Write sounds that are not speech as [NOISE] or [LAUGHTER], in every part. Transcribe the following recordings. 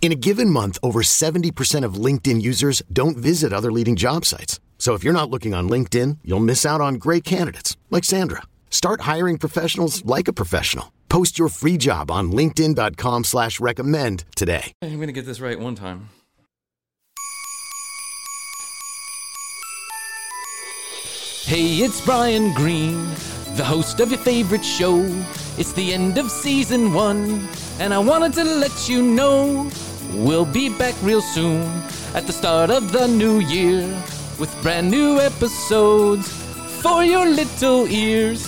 In a given month, over 70% of LinkedIn users don't visit other leading job sites. So if you're not looking on LinkedIn, you'll miss out on great candidates like Sandra. Start hiring professionals like a professional. Post your free job on LinkedIn.com slash recommend today. I'm gonna get this right one time. Hey, it's Bryan Green, the host of your favorite show. It's the end of season one, and I wanted to let you know we'll be back real soon at the start of the new year with brand new episodes for your little ears.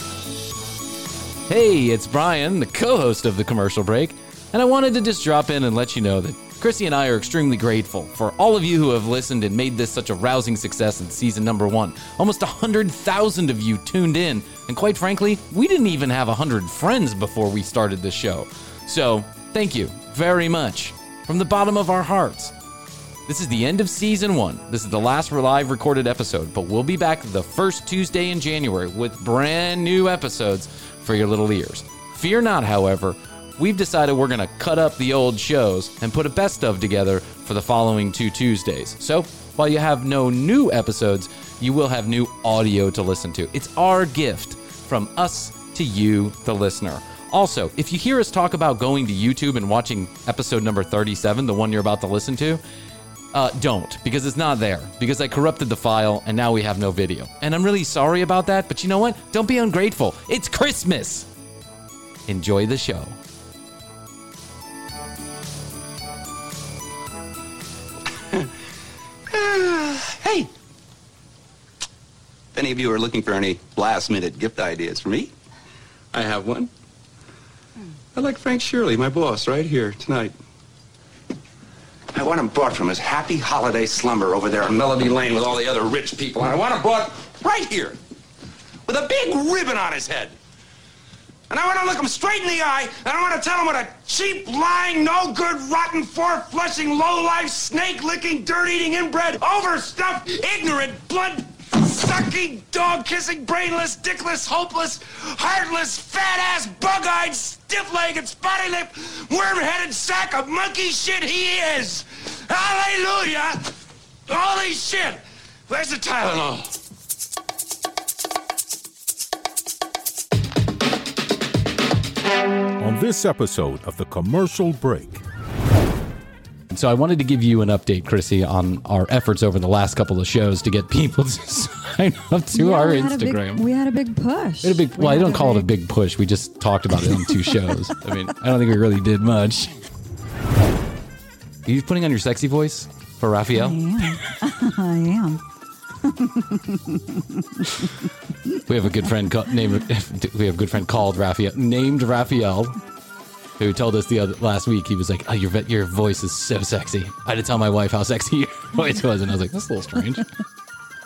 Hey, it's Bryan, the co host of the commercial break, and I wanted to just drop in and let you know that Krissy and I are extremely grateful for all of you who have listened and made this such a rousing success in season number one. Almost 100,000 of you tuned in, and quite frankly, we didn't even have 100 friends before we started this show. So, thank you very much from the bottom of our hearts. This is the end of season one. This is the last live recorded episode, but we'll be back the first Tuesday in January with brand new episodes for your little ears. Fear not, however, we've decided we're going to cut up the old shows and put a best of together for the following two Tuesdays. So while you have no new episodes, you will have new audio to listen to. It's our gift from us to you, the listener. Also, if you hear us talk about going to YouTube and watching episode number 37, the one you're about to listen to, uh, don't, because it's not there. Because I corrupted the file and now we have no video. And I'm really sorry about that, but you know what? Don't be ungrateful. It's Christmas. Enjoy the show. [SIGHS] Hey! If any of you are looking for any last minute gift ideas for me, I have one. I like Frank Shirley, my boss, right here tonight. I want him brought from his happy holiday slumber over there on Melody Lane with all the other rich people. And I want him brought right here with a big ribbon on his head. And I want to look him straight in the eye, and I want to tell him what a cheap, lying, no good, rotten, four flushing, low life, snake licking, dirt eating, inbred, overstuffed, ignorant, blood sucking, dog kissing, brainless, dickless, hopeless, heartless, fat ass, bug eyed, stiff legged, spotty lipped, worm headed sack of monkey shit he is. Hallelujah! Holy shit! Where's the Tylenol? On this episode of The Commercial Break, So I wanted to give you an update, Krissy, on our efforts over the last couple of shows to get people to [LAUGHS] sign up to Yeah, our we a big- Instagram. we had a big push. We a big. We Well, I don't call it a big push. We just talked about it on two [LAUGHS] shows. I mean, I don't think we really did much. Are you putting on your sexy voice for Raphael? I am. [LAUGHS] I am. We have a good friend called named. We have a good friend called Raphael, named Raphael, who told us the other last week. He was like, "Oh, your your voice is so sexy." I had to tell my wife how sexy your [LAUGHS] voice was, and I was like, "That's a little strange." [LAUGHS]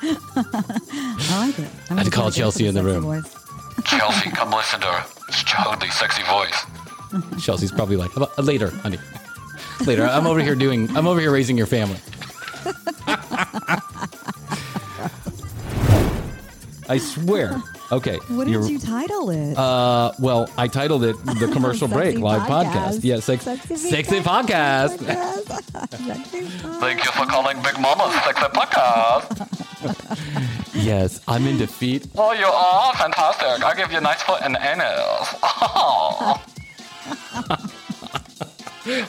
I like it. I'm I had to call Chelsea in the room. voice. Chelsea, come listen to her. It's totally sexy voice. [LAUGHS] Chelsea's probably like, "How about- uh, "Later, honey, later." I'm over here doing. I'm over here raising your family. I swear. Okay. What did you're- title it? Uh, well, I titled it "The [LAUGHS] Commercial Break Live Podcast." Podcast. Yeah, sex, Sexy sexy, Big podcast. [LAUGHS] Thank you for calling Big Mama Sexy Podcast. [LAUGHS] yes, I'm in defeat. Oh, you are fantastic. I give you a nice foot and anus. Oh.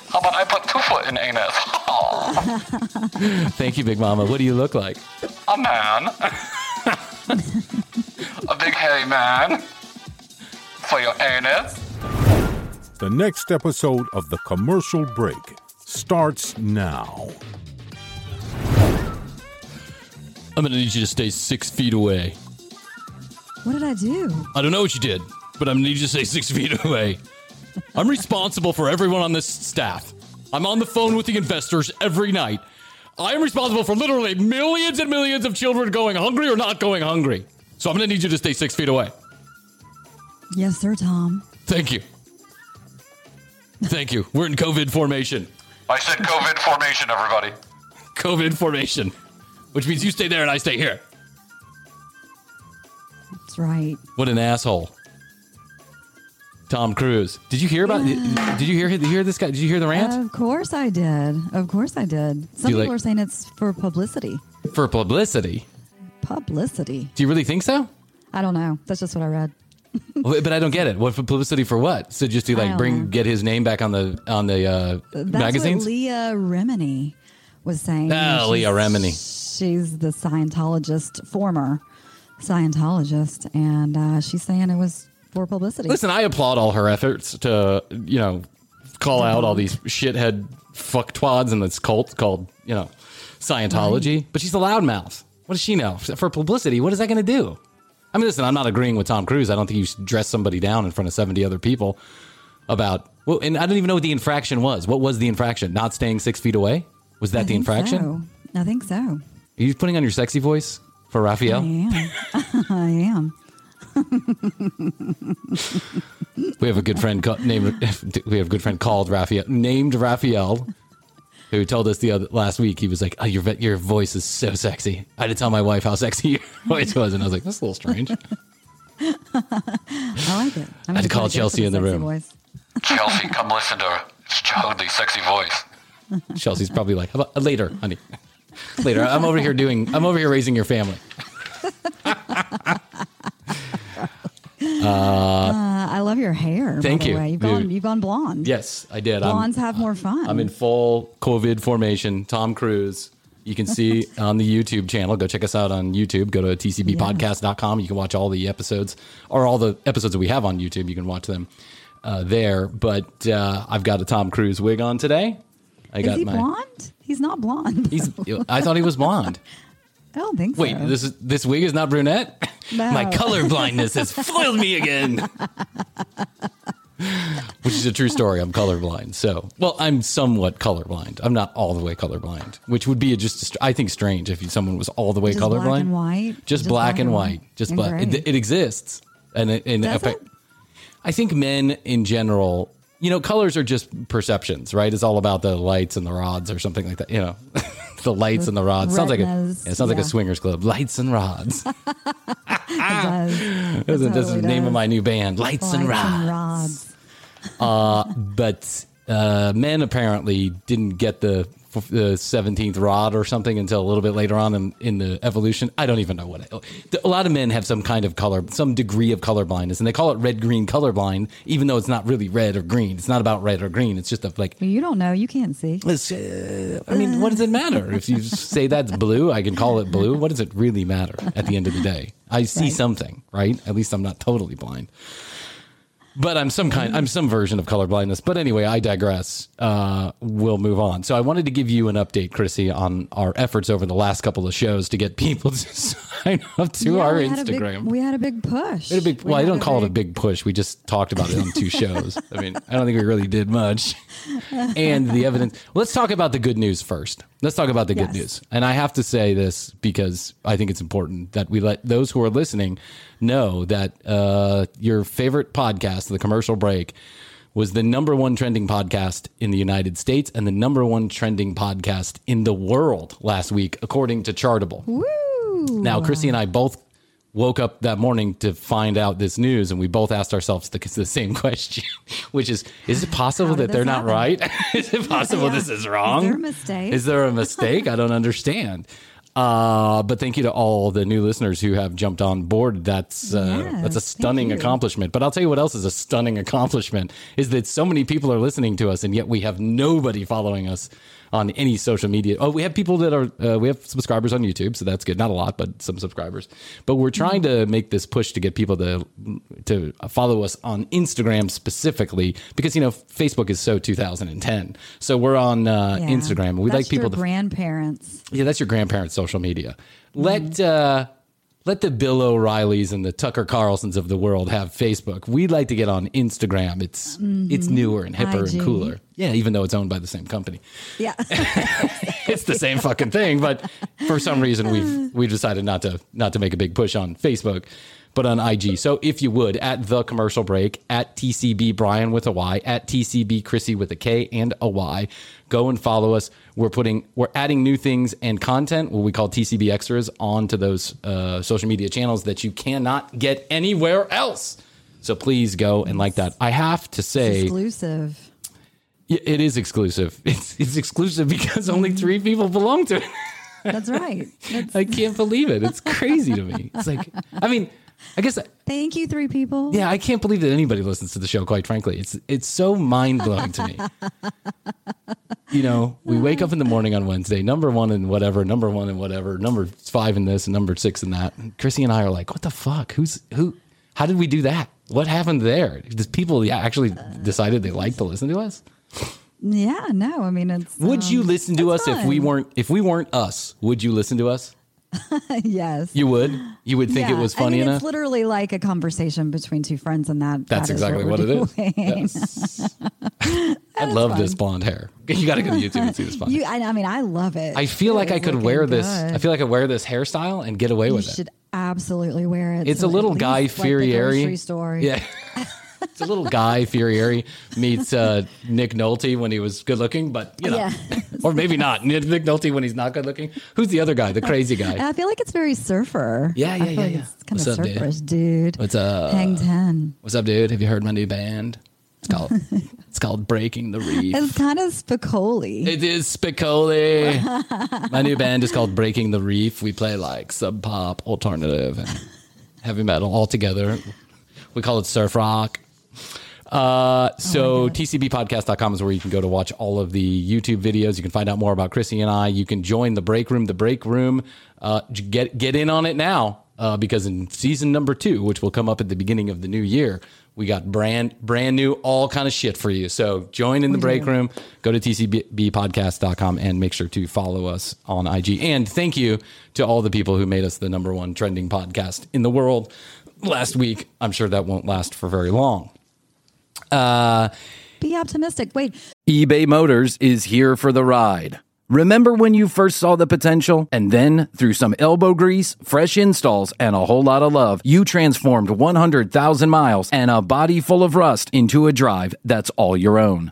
How about I put two foot in anus? Oh. Thank you, Big Mama. What do you look like? A man. A big hairy man. For your anus. The next episode of The Commercial Break starts now. I'm gonna need you to stay six feet away. What did I do? I don't know what you did, but I'm gonna need you to stay six feet away. I'm responsible for everyone on this staff. I'm on the phone with the investors every night. I am responsible for literally millions and millions of children going hungry or not going hungry. So I'm gonna need you to stay six feet away. Yes, sir, Tom. Thank you. Thank you. We're in COVID formation. I said COVID formation, everybody. COVID formation, which means you stay there and I stay here. That's right. What an asshole. Tom Cruise. Did you hear about? Did you hear? Did you hear this guy? Did you hear the rant? Of course I did. Of course I did. Some people like- are saying it's for publicity. For publicity. Publicity. Do you really think so? I don't know. That's just what I read. [LAUGHS] But I don't get it. What for publicity for what? So just to like bring know. get his name back on the on the uh, That's magazines? what Leah Remini was saying. She's- Leah Remini. She's the Scientologist, former Scientologist, and uh, she's saying it was for publicity. Listen, I applaud all her efforts to you know call out all these shithead fucktwads in this cult called you know Scientology. But she's a loudmouth. What does she know for publicity? What is that going to do? I mean, listen, I'm not agreeing with Tom Cruise. I don't think you should dress somebody down in front of 70 other people about. Well, and I don't even know what the infraction was. What was the infraction? Not staying six feet away? Was that I the infraction? so. I think so. Are you putting on your sexy voice for Raphael? I am. [LAUGHS] I am. [LAUGHS] We have a good friend ca- named. [LAUGHS] We have a good friend called Raphael, named Raphael, who told us the other last week. He was like, "Oh, your your voice is so sexy." I had to tell my wife how sexy your [LAUGHS] voice was, and I was like, "That's a little strange." [LAUGHS] I like it. I'm I had to call Chelsea in the room. Voice. Chelsea, come listen to her. It's totally sexy voice. [LAUGHS] Chelsea's probably like, How about, uh, "Later, honey, later." I'm over here doing. I'm over here raising your family. [LAUGHS] Uh, I love your hair. by Thank the you. Way. You've gone. You've gone blonde. Yes, I did. I'm- Blondes have more fun. I'm in full COVID formation. Tom Cruise. You can see [LAUGHS] on the YouTube channel. Go check us out on YouTube. Go to tcbpodcast.com. You can watch all the episodes or all the episodes that we have on YouTube. You can watch them uh, there. But uh, I've got a Tom Cruise wig on today. I Is got he my. blonde? He's not blonde. He's. I thought he was blonde. [LAUGHS] I don't think Wait, so. this is this wig is not brunette. No. My color blindness has [LAUGHS] foiled me again. Which is a true story. I'm colorblind. So, well, I'm somewhat colorblind. I'm not all the way colorblind, which would be a just, a I think, strange if someone was all the way Just colorblind. black and white? Just, black, and white. Just and black. It, it exists. And, it, and Does effect- it? I think men in general, you know, colors are just perceptions, right? It's all about the lights and the rods or something like that. You know, [LAUGHS] the lights and the rods. Sounds like a, yeah, it sounds like a swingers club. Lights and rods. [LAUGHS] It does. It That's, the- name of my new band, Lights, and Rods. and rods. Uh, but uh, men apparently didn't get the the seventeenth rod or something until a little bit later on in, in the evolution. I don't even know what. It, a lot of men have some kind of color, some degree of color blindness, and they call it red green colorblind, even though it's not really red or green. It's not about red or green. It's just a, like. You don't know. You can't see. Uh, I mean, what does it matter if you say that's blue? I can call it blue. What does it really matter at the end of the day? I see Right. something, right? At least I'm not totally blind. But I'm some kind, I'm some version of color blindness. But anyway, I digress. Uh, we'll move on. So I wanted to give you an update, Krissy, on our efforts over the last couple of shows to get people to [LAUGHS] sign up to Yeah, our we a big- Instagram. we had a big push. We had a big, We well, I don't call it a big push. We just talked about it on two [LAUGHS] shows. I mean, I don't think we really did much. And the evidence. Let's talk about the good news first. Let's talk about the good news. And I have to say this because I think it's important that we let those who are listening know that uh, your favorite podcast, The Commercial Break, was the number one trending podcast in the United States and the number one trending podcast in the world last week, according to Chartable. Woo! Now, Krissy and I both woke up that morning to find out this news, and we both asked ourselves the, the same [LAUGHS] question, which is: Is it possible that they're this not right? [LAUGHS] is it possible Yeah. this is wrong? Is there a mistake? Is there a [LAUGHS] mistake? I don't understand. Uh, but thank you to all the new listeners who have jumped on board. That's uh, Yes, that's a stunning accomplishment. But I'll tell you what else is a stunning accomplishment is that so many people are listening to us, and yet we have nobody following us on any social media. Oh, we have people that are uh, we have subscribers on YouTube, so that's good. Not a lot, but some subscribers. But we're trying to make this push to get people to to follow us on Instagram specifically because you know Facebook is so 2010. So we're on uh, Yeah. Instagram. We That's like people your to grandparents. yeah, that's your grandparents' social media. Let uh, let the Bill O'Reillys and the Tucker Carlsons of the world have Facebook. We'd like to get on Instagram. It's mm-hmm. it's newer and hipper IG. and cooler. Yeah, even though it's owned by the same company, Yeah. [LAUGHS] [LAUGHS] it's the same fucking thing. But for some reason, we've uh. we decided not to not to make a big push on Facebook, but on IG. So if you would, at the commercial break, at TCB Bryan with a Y, at TCB Krissy with a K and a Y, go and follow us. We're putting we're adding new things and content, what we call TCB extras, onto those uh, social media channels that you cannot get anywhere else. So please go and like that. I have to say, Exclusive. it is exclusive. [LAUGHS] It's it's exclusive because only three people belong to it. That's right. That's, [LAUGHS] I can't believe it. It's crazy to me. It's like, I mean, I guess, thank you, three people. yeah, I can't believe that anybody listens to the show. Quite frankly, it's it's so mind blowing to me. You know, we wake up in the morning on Wednesday, number one and whatever, number one and whatever, number five in this, and number six in that. And Krissy and I are like, what the fuck? Who's who? How did we do that? What happened there? Does people yeah, actually decided they like to listen to us? Yeah, no, I mean it's. Would you um, listen to us it's if we weren't if we weren't us? Would you listen to us? [LAUGHS] yes. You would. You would think it was funny I mean, enough. It's literally like a conversation between two friends, and that That's that exactly what, we're it is. Yes. [LAUGHS] I love this blonde hair. [LAUGHS] You got to go to YouTube and see this blonde. You. I, I mean, I love it. I feel It like I could wear this. good. I feel like I wear this hairstyle and get away you with it. You should absolutely wear it. It's to a little Guy least, like, Fieri. store. Yeah. It's a little Guy Fieri meets uh, Nick Nolte when he was good looking, but you know, Yeah. [LAUGHS] or maybe not. Nick Nolte when he's not good looking. Who's the other guy? The crazy guy. I feel like it's very surfer. Yeah, yeah, yeah, like yeah. It's kind What's of up, dude? dude. What's up? Hang ten. What's up, dude? Have you heard my new band? It's called [LAUGHS] it's called Breaking the Reef. It's kind of Spicoli. It is Spicoli. My new band is called Breaking the Reef. We play like sub pop, alternative, and heavy metal all together. We call it surf rock. Uh, so tcbpodcast.com is where you can go to watch all of the YouTube videos. You can find out more about Krissy and I. You can join the break room. The break room, uh, get get in on it now uh, because in season number two, which will come up at the beginning of the new year, we got brand brand new all kind of shit for you. So join in the break room. Go to tcbpodcast.com and make sure to follow us on IG. And thank you to all the people who made us the number one trending podcast in the world last week. I'm sure that won't last for very long. Uh, Be optimistic. Wait, eBay Motors is here for the ride. Remember when you first saw the potential? And then, through some elbow grease, fresh installs, and a whole lot of love, you transformed 100,000 miles and a body full of rust into a drive that's all your own.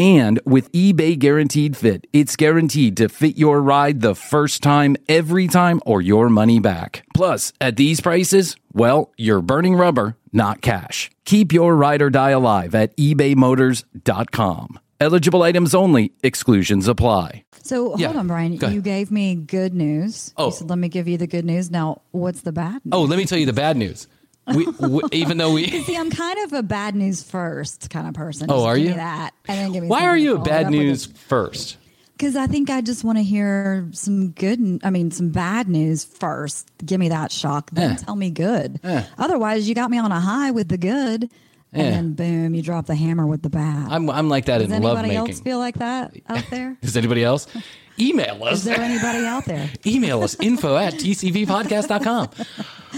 And with eBay Guaranteed Fit, it's guaranteed to fit your ride the first time, every time, or your money back. Plus, at these prices, well, you're burning rubber, not cash. Keep your ride or die alive at ebaymotors.com. Eligible items only, exclusions apply. so Yeah. hold on, Bryan. Go ahead. You gave me good news. Oh. You said, let me give you the good news. Now, what's the bad news? Oh, let me tell you the bad news. We, we even though we [LAUGHS] See, I'm kind of a bad news first kind of person. Oh, Just are give you? That, and then give me. Why are you a bad news first? Because I think I just want to hear some good. I mean, some bad news first. Give me that shock, then Eh. tell me good. Otherwise, you got me on a high with the good, Eh. and then boom, you drop the hammer with the bad. I'm I'm like that Does in love anybody making. else feel like that out there? [LAUGHS] Does anybody else? [LAUGHS] Email us. Is there anybody out there? [LAUGHS] Email us info at tcbpodcast.com.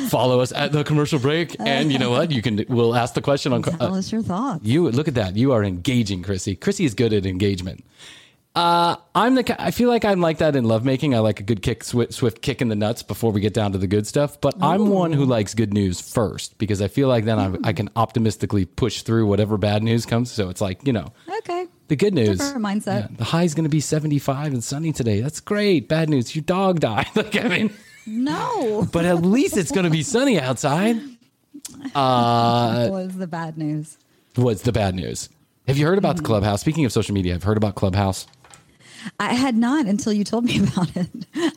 Follow us at the commercial break. And you know what? You can we'll ask the question on Tell uh, us your thoughts. you look at that. You are engaging, Krissy. Krissy is good at engagement. Uh, I'm the. I feel like I'm like that in lovemaking. I like a good kick, swift, swift kick in the nuts before we get down to the good stuff. But I'm one who likes good news first because I feel like then I, I can optimistically push through whatever bad news comes. So it's like you know, Okay. The good news. Different mindset. yeah, the high is going to be 75 and sunny today. That's great. Bad news. Your dog died. [LAUGHS] like, I mean, No. [LAUGHS] but at least it's going to be sunny outside. [LAUGHS] Uh, was the bad news. what's the bad news? Have you heard about the Clubhouse? Speaking of social media, I've heard about Clubhouse. I had not until you told me about it.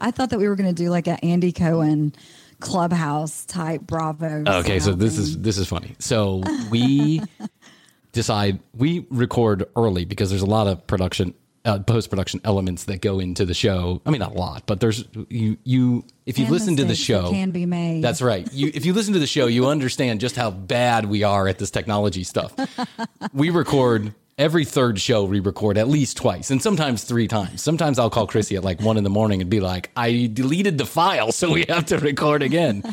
I thought that we were going to do like an Andy Cohen clubhouse type Bravo. Okay, so this is this is funny. So we decide we record early because there's a lot of production, uh, post production elements that go into the show. I mean, not a lot, but there's you you if you And listen to the show, can be made. That's right. You if you listen to the show, you understand just how bad we are at this technology stuff. we record. Every third show we record at least twice and sometimes three times. Sometimes I'll call Krissy at like one in the morning and be like, I deleted the file, so we have to record again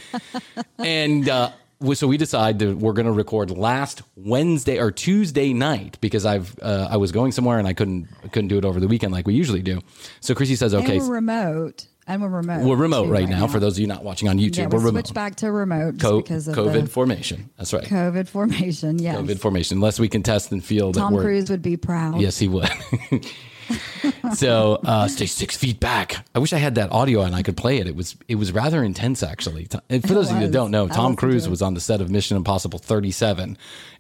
and uh, so we decide that we're going to record last Wednesday or Tuesday night because I've uh, I was going somewhere and I couldn't couldn't do it over the weekend like we usually do. So Krissy says, And okay, we're remote. And we're remote. we're remote too right, now, For those of you not watching on YouTube, yeah, we're we remote. switched back to remote Co- because of COVID formation. That's right. COVID formation. Yes. COVID formation. Unless we can test and feel that Tom Cruise would be proud. Yes, he would. [LAUGHS] [LAUGHS] so uh, stay six feet back. I wish I had that audio and I could play it. It was it was rather intense actually. For those of you that don't know, Tom Cruise was on the set of Mission Impossible 37,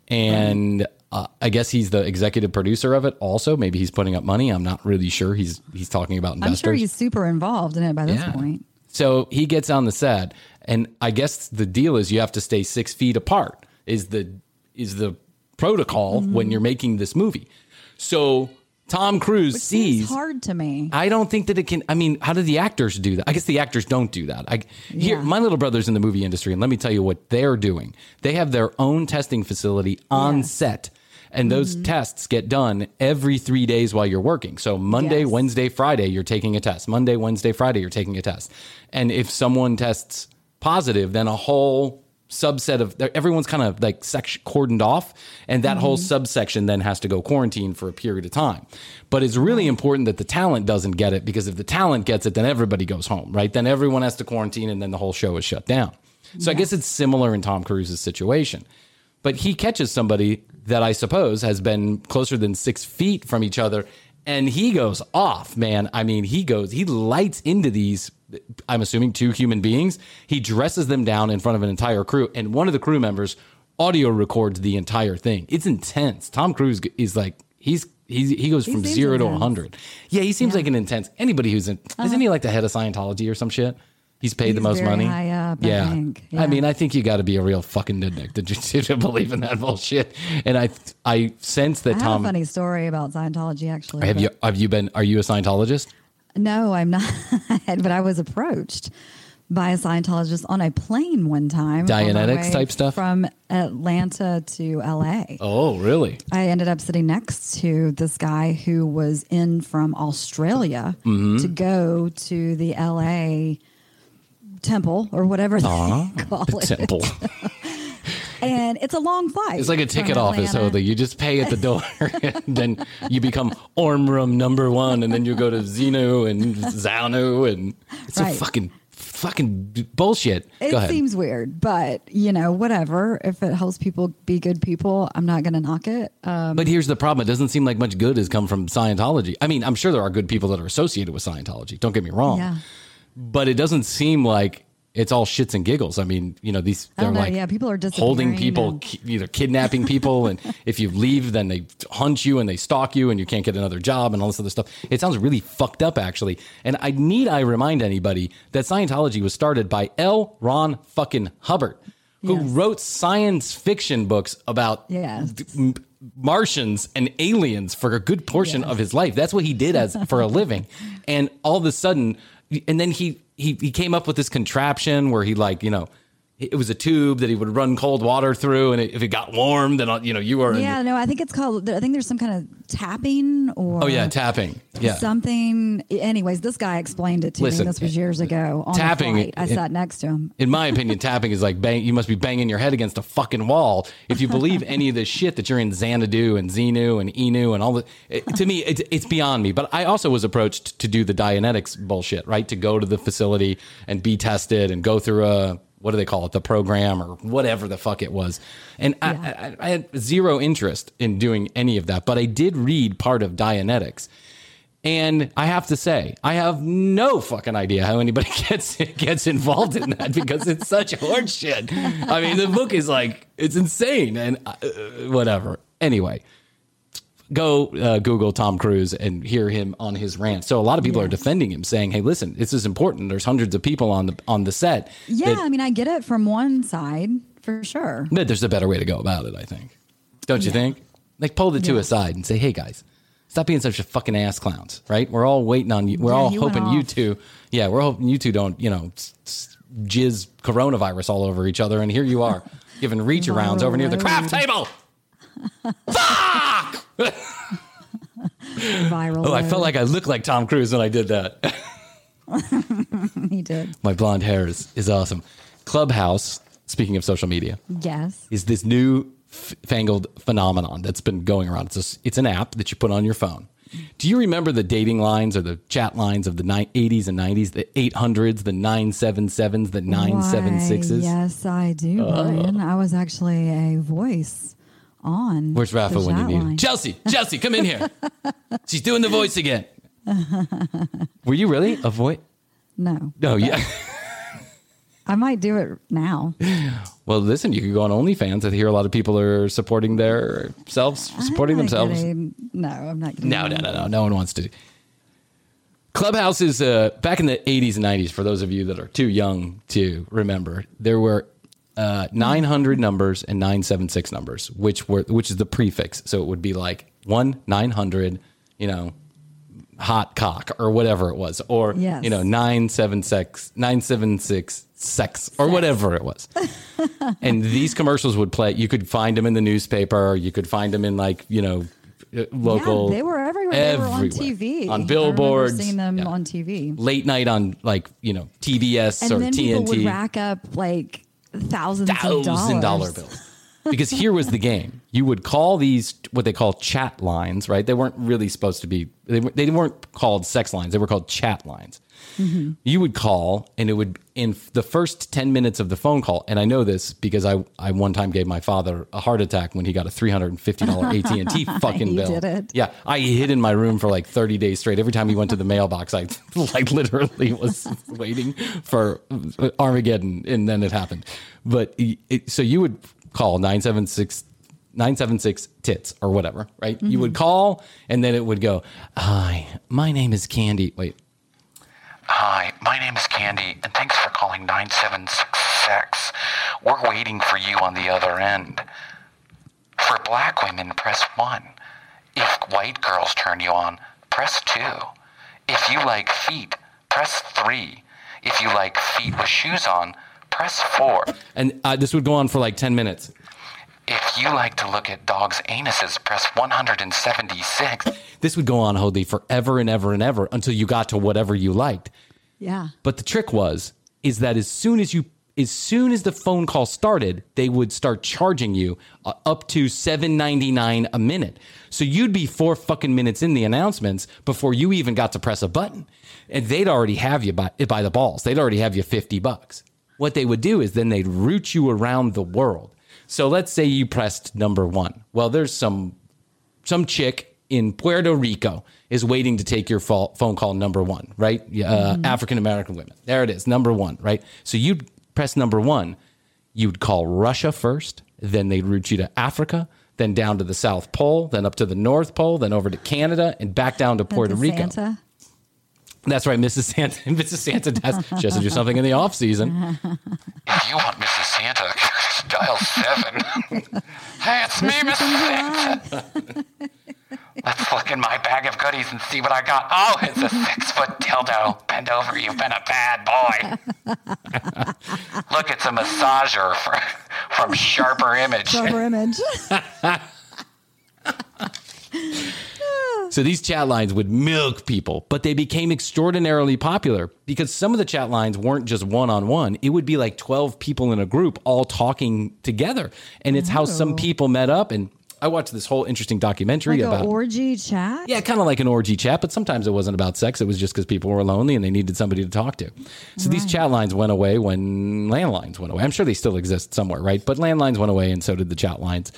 and uh, I guess he's the executive producer of it. Also, maybe he's putting up money. I'm not really sure. He's he's talking about investors. I'm sure he's super involved in it by this Yeah. point. So he gets on the set, and I guess the deal is you have to stay six feet apart. Is the is the protocol Mm-hmm. when you're making this movie? So Tom Cruise Which sees. hard to me. I don't think that it can. I mean, how do the actors do that? I guess the actors don't do that. I, here, my little brother's in the movie industry, and let me tell you what they're doing. They have their own testing facility on Yes. set, and those Mm-hmm. tests get done every three days while you're working. So Monday, Yes. Wednesday, Friday, you're taking a test. Monday, Wednesday, Friday, you're taking a test. And if someone tests positive, then a whole subset of everyone's kind of like section cordoned off and that whole mm-hmm. subsection then has to go quarantine for a period of time. But it's really important that the talent doesn't get it because if the talent gets it then everybody goes home right? Then everyone has to quarantine and then the whole show is shut down. So i guess it's similar in tom cruise's situation. But he catches somebody that I suppose has been closer than six feet from each other, and he goes off, man. I mean, he goes, he lights into these. I'm assuming two human beings. He dresses them down in front of an entire crew, and one of the crew members audio records the entire thing. It's intense. Tom Cruise is like he's. He's, he goes He from zero to intense. 100. Yeah, he seems like an intense. Anybody who's in, uh-huh. isn't he like the head of Scientology or some shit? He's paid the most money. up, I yeah. I mean, I think you got to be a real fucking dick [LAUGHS] to, to, believe in that bullshit. And I, I sense that I have Tom. a funny story about Scientology actually. Have you have you been? Are you a Scientologist? No, I'm not. [LAUGHS] but I was approached by a Scientologist on a plane one time. Dianetics type stuff? From Atlanta to LA. Oh, really? I ended up sitting next to this guy who was in from Australia Mm-hmm. to go to the LA temple or whatever they [LAUGHS] call The it. temple. [LAUGHS] And it's a long flight. It's like a ticket office, that you just pay at the door, [LAUGHS] and then you become Orm Room number one, and then you go to Xenu and Zanu, and it's a fucking fucking bullshit. It go ahead. seems weird, but you know, whatever. If it helps people be good people, I'm not going to knock it. Um, But here's the problem: it doesn't seem like much good has come from Scientology. I mean, I'm sure there are good people that are associated with Scientology. Don't get me wrong. yeah. But it doesn't seem like it's all shits and giggles. I mean, you know, these they're oh, know. like Yeah, people are holding people, [LAUGHS] and- either kidnapping people, and if you leave, then they hunt you and they stalk you, and you can't get another job and all this other stuff. It sounds really fucked up, actually. And I need I remind anybody that Scientology was started by L. Ron fucking Hubbard, who Yes. wrote science fiction books about Yes. m- Martians and aliens for a good portion of his life. That's what he did as for a living. And all of a sudden, and then he he he came up with this contraption where he like you know. It was a tube that he would run cold water through, and it, if it got warm, then uh, you know you were. in- Yeah, no, I think it's called. I think there's some kind of tapping or oh yeah, tapping. Yeah, something. Anyways, this guy explained it to Listen, me. This was years ago. On tapping. I sat next to him. in my opinion, [LAUGHS] tapping is like bang. You must be banging your head against a fucking wall if you believe any of this shit that you're in Xanadu and Xenu and Enu and all the. It, to me, it's it's beyond me. But I also was approached to do the Dianetics bullshit, right? To go to the facility and be tested and go through a what do they call it, the program or whatever the fuck it was. And I, I, I had zero interest in doing any of that, but I did read part of Dianetics. And I have to say, I have no fucking idea how anybody [LAUGHS] gets gets involved in that because it's such horseshit. I mean, the book is like it's insane and uh, whatever. Anyway, go uh, Google Tom Cruise and hear him on his rant. So a lot of people are defending him, saying, "Hey, listen, this is important. There's hundreds of people on the on the set. Yeah, that- I mean, I get it from one side for sure. but there's a better way to go about it. I think, don't you think? Like pull the two aside and say, "Hey, guys." Stop being such a fucking ass clowns, right? We're all waiting on you. We're all hoping you two, yeah, we're hoping you two don't, you know, jizz coronavirus all over each other. And here you are giving reach [LAUGHS] arounds over near the craft table. [LAUGHS] Viral. Oh, I felt like I looked like Tom Cruise when I did that. [LAUGHS] he did. My blonde hair is, is awesome. Clubhouse, speaking of social media, Yes. is this new f- fangled phenomenon that's been going around. It's, a it's an app that you put on your phone. Do you remember the dating lines or the chat lines of the ni- 80s and 90s, the 800s, the 977s, the 976s? Why, yes, I do, uh-huh. Bryan. I was actually a voice on. Where's Rafa when you need him? Chelsea, Chelsea, come in here. [LAUGHS] She's doing the voice again. Were you really a voice? No, No, yeah. I might do it now. Well, listen, you could go on OnlyFans. I hear a lot of people are supporting their selves, supporting themselves. no, I'm not. No, no, no, no. No one wants to. Clubhouse is uh, back in the 80s and 90s. For those of you that are too young to remember, there were uh, 900 numbers and 976 numbers, which were which is the prefix. So it would be like one 900, you know, hot cock or whatever it was, or Yes. you know 976 976 sex or whatever it was. [LAUGHS] and these commercials would play. You could find them in the newspaper. You could find them in like you know uh, local. Yeah, they were everywhere. They were on. TV, on billboards, seeing them yeah. on TV. late night on like you know TBS And or then people would TNT, rack up like thousands of thousand dollar dollars. bills. Because here was the game: you would call these what they call chat lines, right? They weren't really supposed to be. They, they weren't called sex lines. They were called chat lines. Mm-hmm. You would call, and it would in the first ten minutes of the phone call. And I know this because I I one time gave my father a heart attack when he got a three hundred and fifty dollar [LAUGHS] AT and T fucking He bill. did it. Yeah, I hid in my room for like 30 days straight. Every time he went to the mailbox, I [LAUGHS] like literally was waiting for Armageddon, and then it happened. But it- so you would call 976 976 tits or whatever, right? You would call, and then it would go, "Hi, my name is Candy." Wait, Hi, my name is Candy, and thanks for calling 976. We're waiting for you on the other end. For black women, press 1. If white girls turn you on, press 2. If you like feet, press 3. If you like feet with shoes on, press 4. and uh, this would go on for like 10 minutes. If you like to look at dogs' anuses, press 176. This would go on, Holy, forever and ever and ever until you got to whatever you liked. Yeah. But the trick was is that as soon as you as soon as the phone call started, they would start charging you uh, up to seven ninety nine a minute. So you'd be four fucking minutes in the announcements before you even got to press a button, and they'd already have you by by the balls. They'd already have you fifty bucks. What they would do is then they'd route you around the world. So let's say you pressed number one. Well, there's some some chick in Puerto Rico is waiting to take your pho- phone call number one, right? Uh, African American women. There it is, number one, right? So you'd press number one, you'd call Russia first, then they'd route you to Africa, then down to the South Pole, then up to the North Pole, then over to Canada, and back down to Puerto Rico. Santa. That's right, Mrs. Santa. [LAUGHS] Mrs. Santa does. She has to do something in the off season. If you want Mrs. Santa, [LAUGHS] dial 7. [LAUGHS] hey, it's me, Mrs. Santa. Let's look in my bag of goodies and see what I got. Oh, it's a six foot dildo. Bend over, you've been a bad boy. look, it's a massager for, from Sharper Image. Sharper image. So these chat lines would milk people, but they became extraordinarily popular because some of the chat lines weren't just one on one. It would be like 12 people in a group all talking together. And it's how some oh. people met up. And I watched this whole interesting documentary Like about an orgy chat. yeah, kind of like an orgy chat, but sometimes it wasn't about sex. It was just because people were lonely and they needed somebody to talk to. So these chat lines went away when landlines went away. I'm sure they still exist somewhere, right? But landlines went away and so did the chat lines.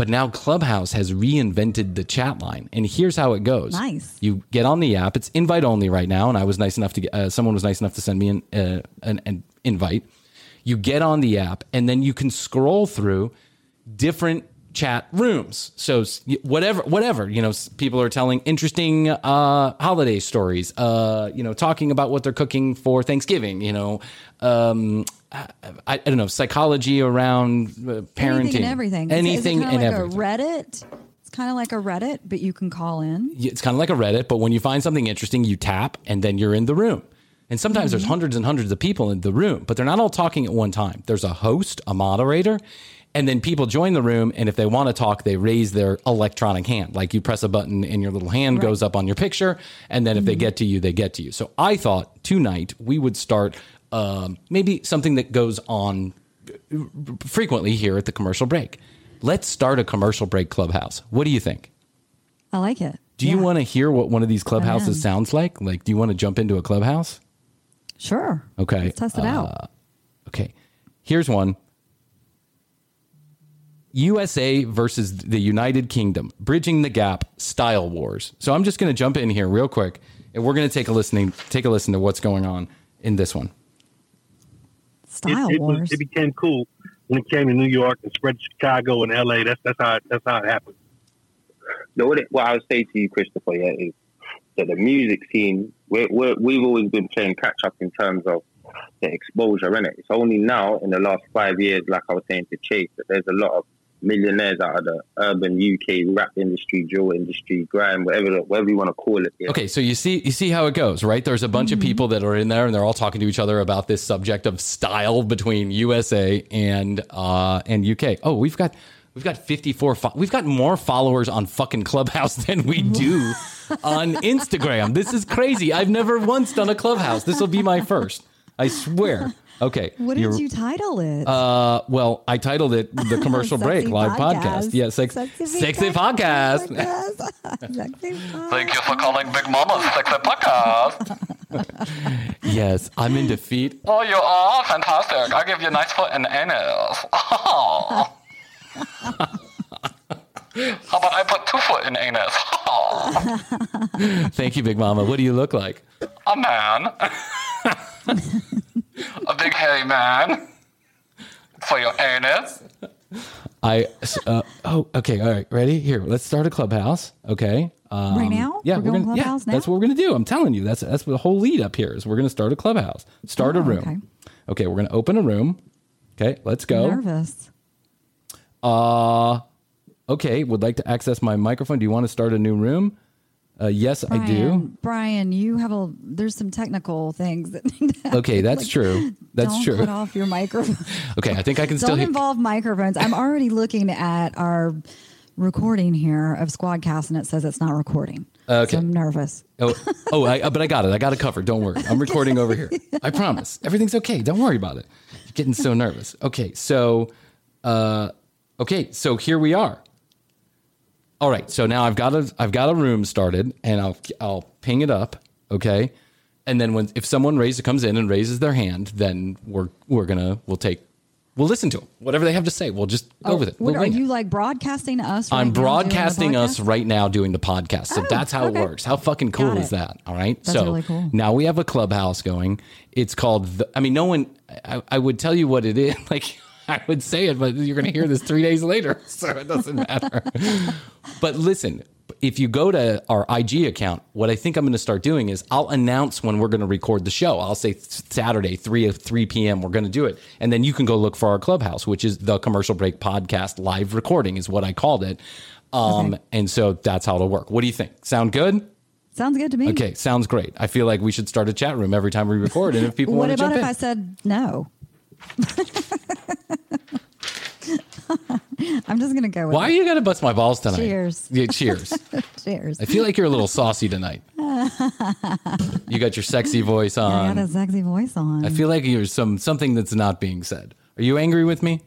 But now Clubhouse has reinvented the chat line. And here's how it goes. Nice. You get on the app. It's invite only right now. And I was nice enough to get, uh, someone was nice enough to send me an, uh, an, an invite. You get on the app and then you can scroll through different chat rooms. So whatever, whatever, you know, people are telling interesting uh, holiday stories, uh, you know, talking about what they're cooking for Thanksgiving, you know, um, I, I don't know, psychology around uh, parenting, Anything and everything. Is anything is it and like everything. a Reddit. It's kind of like a Reddit, but you can call in. it's kind of like a Reddit, but when you find something interesting, you tap and then you're in the room. And sometimes there's hundreds and hundreds of people in the room, but they're not all talking at one time. There's a host, a moderator, and then people join the room. And if they want to talk, they raise their electronic hand. Like you press a button and your little hand goes up on your picture. And then if they get to you, they get to you. So I thought tonight we would start um, maybe something that goes on frequently here at the commercial break. Let's start a commercial break clubhouse. What do you think? I like it. Do you want to hear what one of these clubhouses sounds like? Like, do you want to jump into a clubhouse? Sure. Okay. Let's test it Uh, out. Okay. Here's one USA versus the United Kingdom, bridging the gap style wars. So I'm just going to jump in here real quick and we're going to take a listening take a listen to what's going on in this one. Style it, it, wars. was, it became cool when it came to New York and spread to Chicago and LA. That's that's how it, that's how it happened. No, what, it, what I would say to you, Christopher, yeah, is that the music scene, we're, we're, we've always been playing catch up in terms of the exposure, innit? It's only now, in the last five years, like I was saying to Chase, that there's a lot of millionaires out of the urban UK rap industry, drill industry, grime, whatever whatever you want to call it. Yeah. Okay, so you see you see how it goes, right? There's a bunch of people that are in there and they're all talking to each other about this subject of style between USA and uh and UK. Oh, we've got we've got 54 fo- we've got more followers on fucking Clubhouse [LAUGHS] than we do [LAUGHS] on Instagram. This is crazy. I've never once done a Clubhouse. This will be my first. I swear. Okay. what did you're- title it? uh, well, I titled it the [LAUGHS] commercial break live podcast. podcast. Yeah, sex, Sexy sexy podcast. [LAUGHS] podcast. Sexy Thank you for calling Big Mama's Sexy Podcast. [LAUGHS] yes, I'm in defeat. Oh, you are fantastic. I give you a nice foot and anus. Oh. How about I put two foot in anus? Oh. Thank you, Big Mama. What do you look like? A man. A big hairy man. For your anus. I uh, oh okay all right ready here let's start a clubhouse okay um, Right now? yeah We're going gonna clubhouse yeah, that's what we're gonna do I'm telling you that's that's what the whole lead up here is we're gonna start a clubhouse start a Oh, room okay. okay we're gonna open a room okay let's go Nervous. uh okay would like to access my microphone do you want to start a new room uh, yes I do Bryan, Bryan, you have a there's some technical things that need to okay that's like, true that's don't true Cut off your microphone. [LAUGHS] okay I think I can still don't involve microphones. I'm already looking at our recording here of Squadcast, and it says it's not recording. Okay. So I'm nervous. Oh, oh, I, but I got it. I got it covered. Don't worry. I'm recording over here. [LAUGHS] I promise. Everything's okay. Don't worry about it. You're getting so nervous. Okay, so, uh, okay, so here we are. All right, so now I've got a I've got a room started, and I'll I'll ping it up. Okay, and then when if someone raises comes in and raises their hand, then we're we're gonna we'll take we'll listen to them. Whatever they have to say, we'll just go Oh, with it. We'll are it. you like broadcasting us? Right I'm broadcasting us right now doing the podcast. So Oh, that's how okay. it works. How fucking cool is that? All right. That's so really cool. now we have a clubhouse going. It's called the, I mean, no one, I, I would tell you what it is. [LAUGHS] Like, I would say it, but you're going to hear this three days later. [LAUGHS] So it doesn't matter. but listen, if you go to our IG account, what I think I'm going to start doing is I'll announce when we're going to record the show. I'll say Saturday, 3 of 3 p.m. We're going to do it. And then you can go look for our clubhouse, which is the commercial break podcast live recording is what I called it. Um, and so that's how it'll work. What do you think? Sound good? Sounds good to me. Okay, sounds great. I feel like we should start a chat room every time we record. And if people want to What about if in, I said no? [LAUGHS] I'm just gonna go with why it. you gonna bust my balls tonight? Cheers. Yeah, cheers. [LAUGHS] Cheers. I feel like you're a little saucy tonight. [LAUGHS] You got your sexy voice I on. got a sexy voice on. I feel like there's some something that's not being said. Are you angry with me?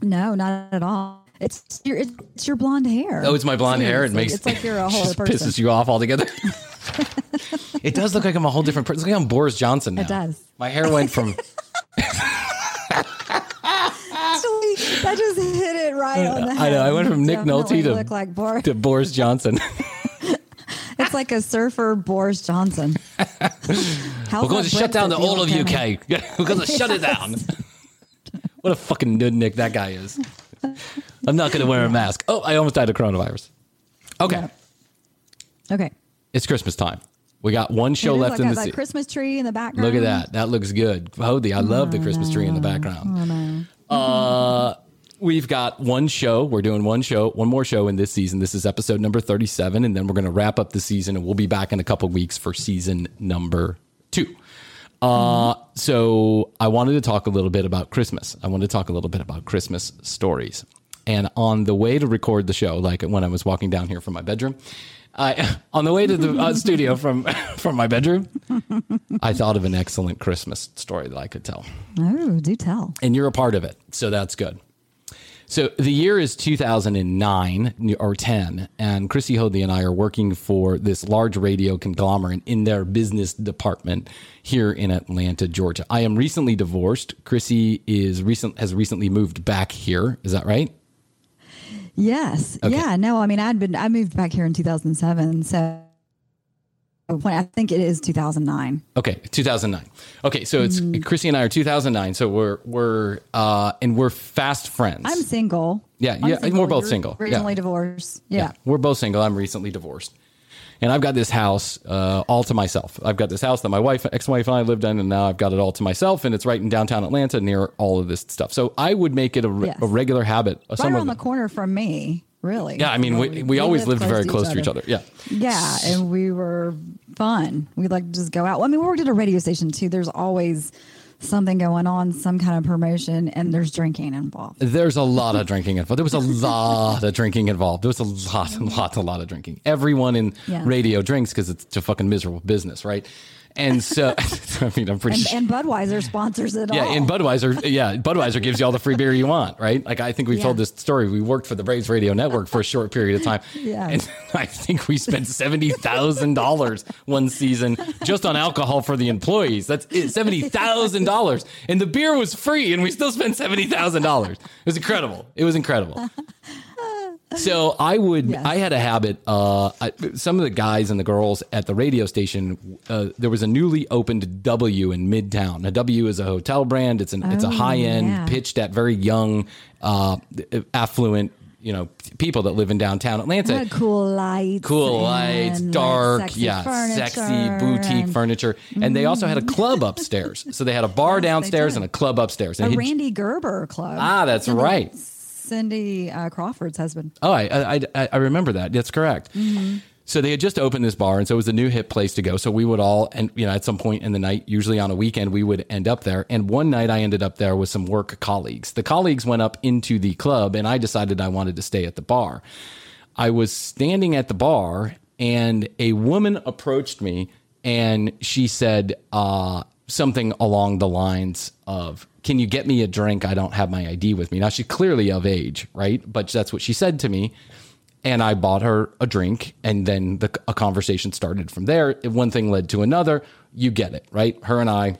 No, not at all. It's your it's your blonde hair. Oh, it's my blonde hair. It Seriously. makes it's like you're a whole other pisses you off altogether. It does look like I'm a whole different person. It's like I'm Boris Johnson now. It does. My hair went from [LAUGHS] Actually, that just hit it right on the head. I know. I went from Nick Nolte to, look like Boris. to Boris Johnson. [LAUGHS] [LAUGHS] It's like a surfer Boris Johnson. We're going to shut down the whole of? UK. We're going to shut it down. what a fucking nudnik that guy is. I'm not going to wear a mask. Oh, I almost died of coronavirus. Okay. Okay. It's Christmas time. We got one show left like in the that se- Christmas tree in the background. Look at that. That looks good. Hody, I love the Christmas tree in the background. Oh. Uh, we've got one show. We're doing one show, one more show in this season. This is episode number 37, and then we're going to wrap up the season, and we'll be back in a couple weeks for season number two. Uh, so I wanted to talk a little bit about Christmas. I wanted to talk a little bit about Christmas stories. And on the way to record the show, like when I was walking down here from my bedroom, I [LAUGHS] on the way to the uh, studio from [LAUGHS] from my bedroom, I thought of an excellent Christmas story that I could tell Oh, do tell. and you're a part of it. So that's good. So the year is 2009 or 10, and Krissy Hoadley and I are working for this large radio conglomerate in their business department here in Atlanta, Georgia. I am recently divorced. Krissy is recent has recently moved back here. Is that right? Yes. Okay. Yeah. No, I mean, I'd been, I moved back here in 2007. So I think it is 2009. Okay, 2009. Okay, so it's Krissy and I are 2009. So we're we're uh, and we're fast friends. I'm single. Yeah, I'm yeah, and we're both You're single. Yeah. Recently divorced. Yeah. We're both single. I'm recently divorced. And I've got this house uh, all to myself. I've got this house that my wife, ex-wife, and I lived in, and now I've got it all to myself. And it's right in downtown Atlanta, near all of this stuff. So I would make it a, re- Yes. a regular habit. uh, Right around the corner from me, really. yeah, I mean, we, we, always lived very close to each other. Yeah, Yeah, and we were fun. We'd like to just go out. Well, I mean, we worked at a radio station too. There's always something going on, some kind of promotion, and there's drinking involved. There's a lot of drinking involved. There was a [LAUGHS] lot of drinking involved. There was a lot, a lot, a lot of drinking. Everyone in Yeah. radio drinks because it's a fucking miserable business, right? And so, [LAUGHS] I mean, I'm pretty And, sure. and Budweiser sponsors it Yeah, all. and Budweiser, yeah, Budweiser gives you all the free beer you want, right? Like I think we've Yeah. told this story. We worked for the Braves Radio Network for a short period of time, [LAUGHS] Yeah. and [LAUGHS] I think we spent seventy thousand dollars one season just on alcohol for the employees. That's it, seventy thousand dollars, and the beer was free, and we still spent seventy thousand dollars. It was incredible. It was incredible. So I would, I had a habit. Uh, I, some of the guys and the girls at the radio station, uh, there was a newly opened W in Midtown. A W is a hotel brand. It's an, it's a Oh, high end, yeah. pitched at very young, uh, affluent, you know, people that live in downtown Atlanta. Had cool lights. Cool lights, dark, sexy yeah, sexy boutique and furniture, and they also had a club upstairs. So they had a bar [LAUGHS] downstairs and a club upstairs. A And it- Rande Gerber club. Ah, that's right. Cindy uh, Crawford's husband. Oh, I, I, I, I remember that. That's correct. So they had just opened this bar, and so it was a new hip place to go. So we would all, and you know, at some point in the night, usually on a weekend, we would end up there. And one night, I ended up there with some work colleagues. The colleagues went up into the club, and I decided I wanted to stay at the bar. I was standing at the bar, and a woman approached me, and she said uh, something along the lines of, "Can you get me a drink? I don't have my ID with me." Now she's clearly of age, right? But that's what she said to me and I bought her a drink, and then the, a conversation started from there. One thing led to another. You get it, right? Her and I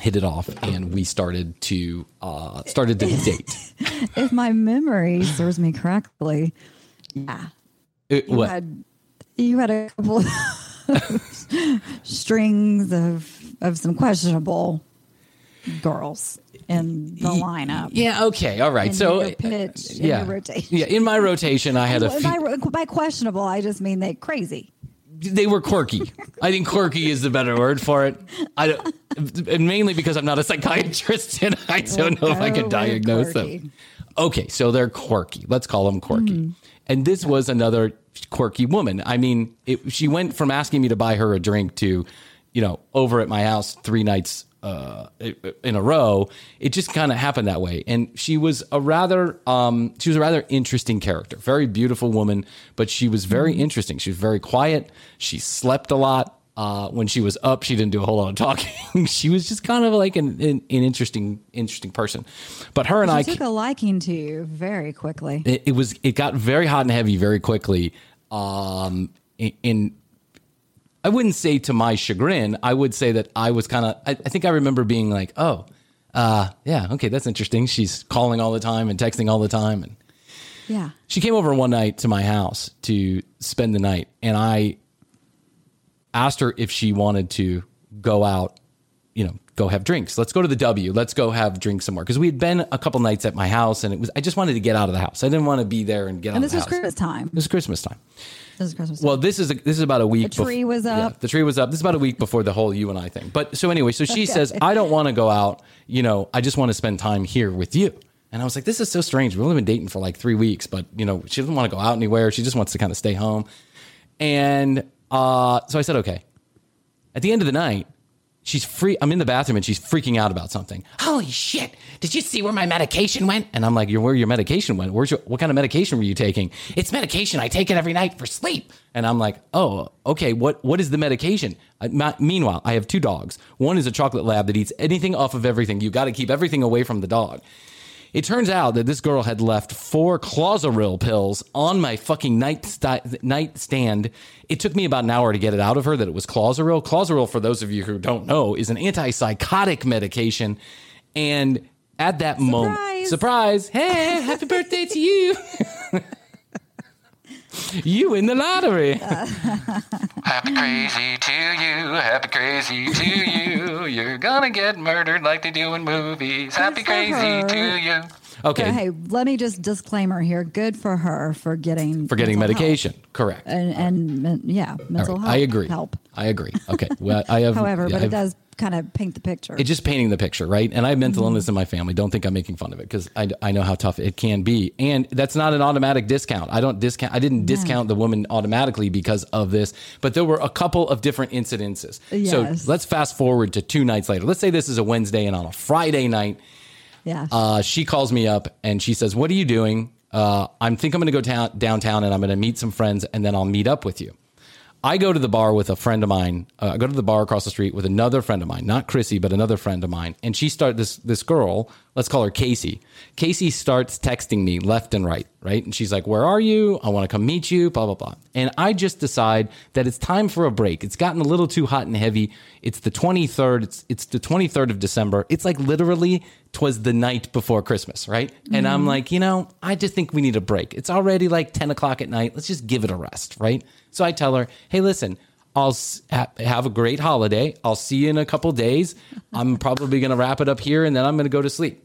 hit it off, and we started to uh, started to date. [LAUGHS] If my memory serves me correctly, yeah, It- you what? had you had a couple of [LAUGHS] strings of of some questionable girls in the lineup. yeah. Okay. All right. In so pitch, in yeah, rotation. yeah. In my rotation, I had a few. by, by questionable, I just mean they crazy. they were quirky. I think quirky is the better word for it. I don't, and mainly because I'm not a psychiatrist and I don't know if I can diagnose quirky. them. Okay, so they're quirky. Let's call them quirky. Mm-hmm. And this was another quirky woman. I mean, it, she went from asking me to buy her a drink to, you know, over at my house three nights uh, in a row. It just kind of happened that way. And she was a rather, um, she was a rather interesting character. Very beautiful woman, but she was very interesting. She was very quiet. She slept a lot. Uh, when she was up, she didn't do a whole lot of talking. [LAUGHS] she was just kind of like an, an, an interesting, interesting person. But her and She I, took a liking to you very quickly. it, it was it got very hot and heavy very quickly. Um, in, in I wouldn't say to my chagrin. I would say that I was kind of. I, I think I remember being like, "Oh, uh, yeah, okay, that's interesting." She's calling all the time and texting all the time, and Yeah. she came over one night to my house to spend the night, and I asked her if she wanted to go out, you know, go have drinks. Let's go to the W. Let's go have drinks somewhere because we had been a couple nights at my house, and it was I just wanted to get out of the house. I didn't want to be there and get out And of this was. Christmas time. This was Christmas time. This is Christmas. Well, this is a, this is about a week. The tree bef- was Yeah, up. the tree was up. This is about a week before the whole you and I thing. But so anyway, so she says, I don't want to go out. You know, I just want to spend time here with you. And I was like, this is so strange. We've only been dating for like three weeks, but you know, she doesn't want to go out anywhere. She just wants to kind of stay home. And uh, so I said, okay. At the end of the night, she's free. I'm in the bathroom and she's freaking out about something. Holy shit! Did you see where my medication went? And I'm like, "You're where your medication went? Where's your, what kind of medication were you taking? It's medication. I take it every night for sleep." And I'm like, "Oh, okay. What what is the medication?" Uh, ma- meanwhile, I have two dogs. One is a chocolate lab that eats anything off of everything. You got to keep everything away from the dog. It turns out that this girl had left four Clozaril pills on my fucking nightsta- nightstand. It took me about an hour to get it out of her that it was Clozaril. Clozaril, for those of you who don't know, is an antipsychotic medication. And at that moment, surprise, hey, happy birthday to you. [LAUGHS] you win the lottery. [LAUGHS] Happy crazy to you, happy crazy to you. You're gonna get murdered like they do in movies. Happy crazy to you. Okay. Hey, let me just disclaimer here. Good for her for getting For getting medication. Correct. and and yeah, mental right, health. I agree. Help. I agree. Okay. Well, I have. [LAUGHS] However, but I've- it does kind of paint the picture. It's just painting the picture, right? And I have mental Mhm. illness in my family. Don't think I'm making fun of it because I, I know how tough it can be. And that's not an automatic discount. I don't discount. I didn't discount the woman automatically because of this, but there were a couple of different incidences. Yes. So let's fast forward to two nights later. Let's say this is a Wednesday and on a Friday night, yeah. uh, she calls me up and she says, "What are you doing? Uh, I think I'm going to go down, downtown and I'm going to meet some friends and then I'll meet up with you." I go to the bar with a friend of mine. Uh, I go to the bar across the street with another friend of mine, not Krissy, but another friend of mine. And she started this this girl. Let's call her Casey. Casey starts texting me left and right, right? And she's like, "Where are you? I want to come meet you." Blah blah blah. And I just decide that it's time for a break. It's gotten a little too hot and heavy. It's the 23rd. It's it's the 23rd of December. It's like literally twas the night before Christmas, right? And I'm Mhm. like, you know, I just think we need a break. It's already like 10 o'clock at night. Let's just give it a rest, right? So I tell her, hey, listen, I'll have a great holiday. I'll see you in a couple days. I'm probably going to wrap it up here and then I'm going to go to sleep.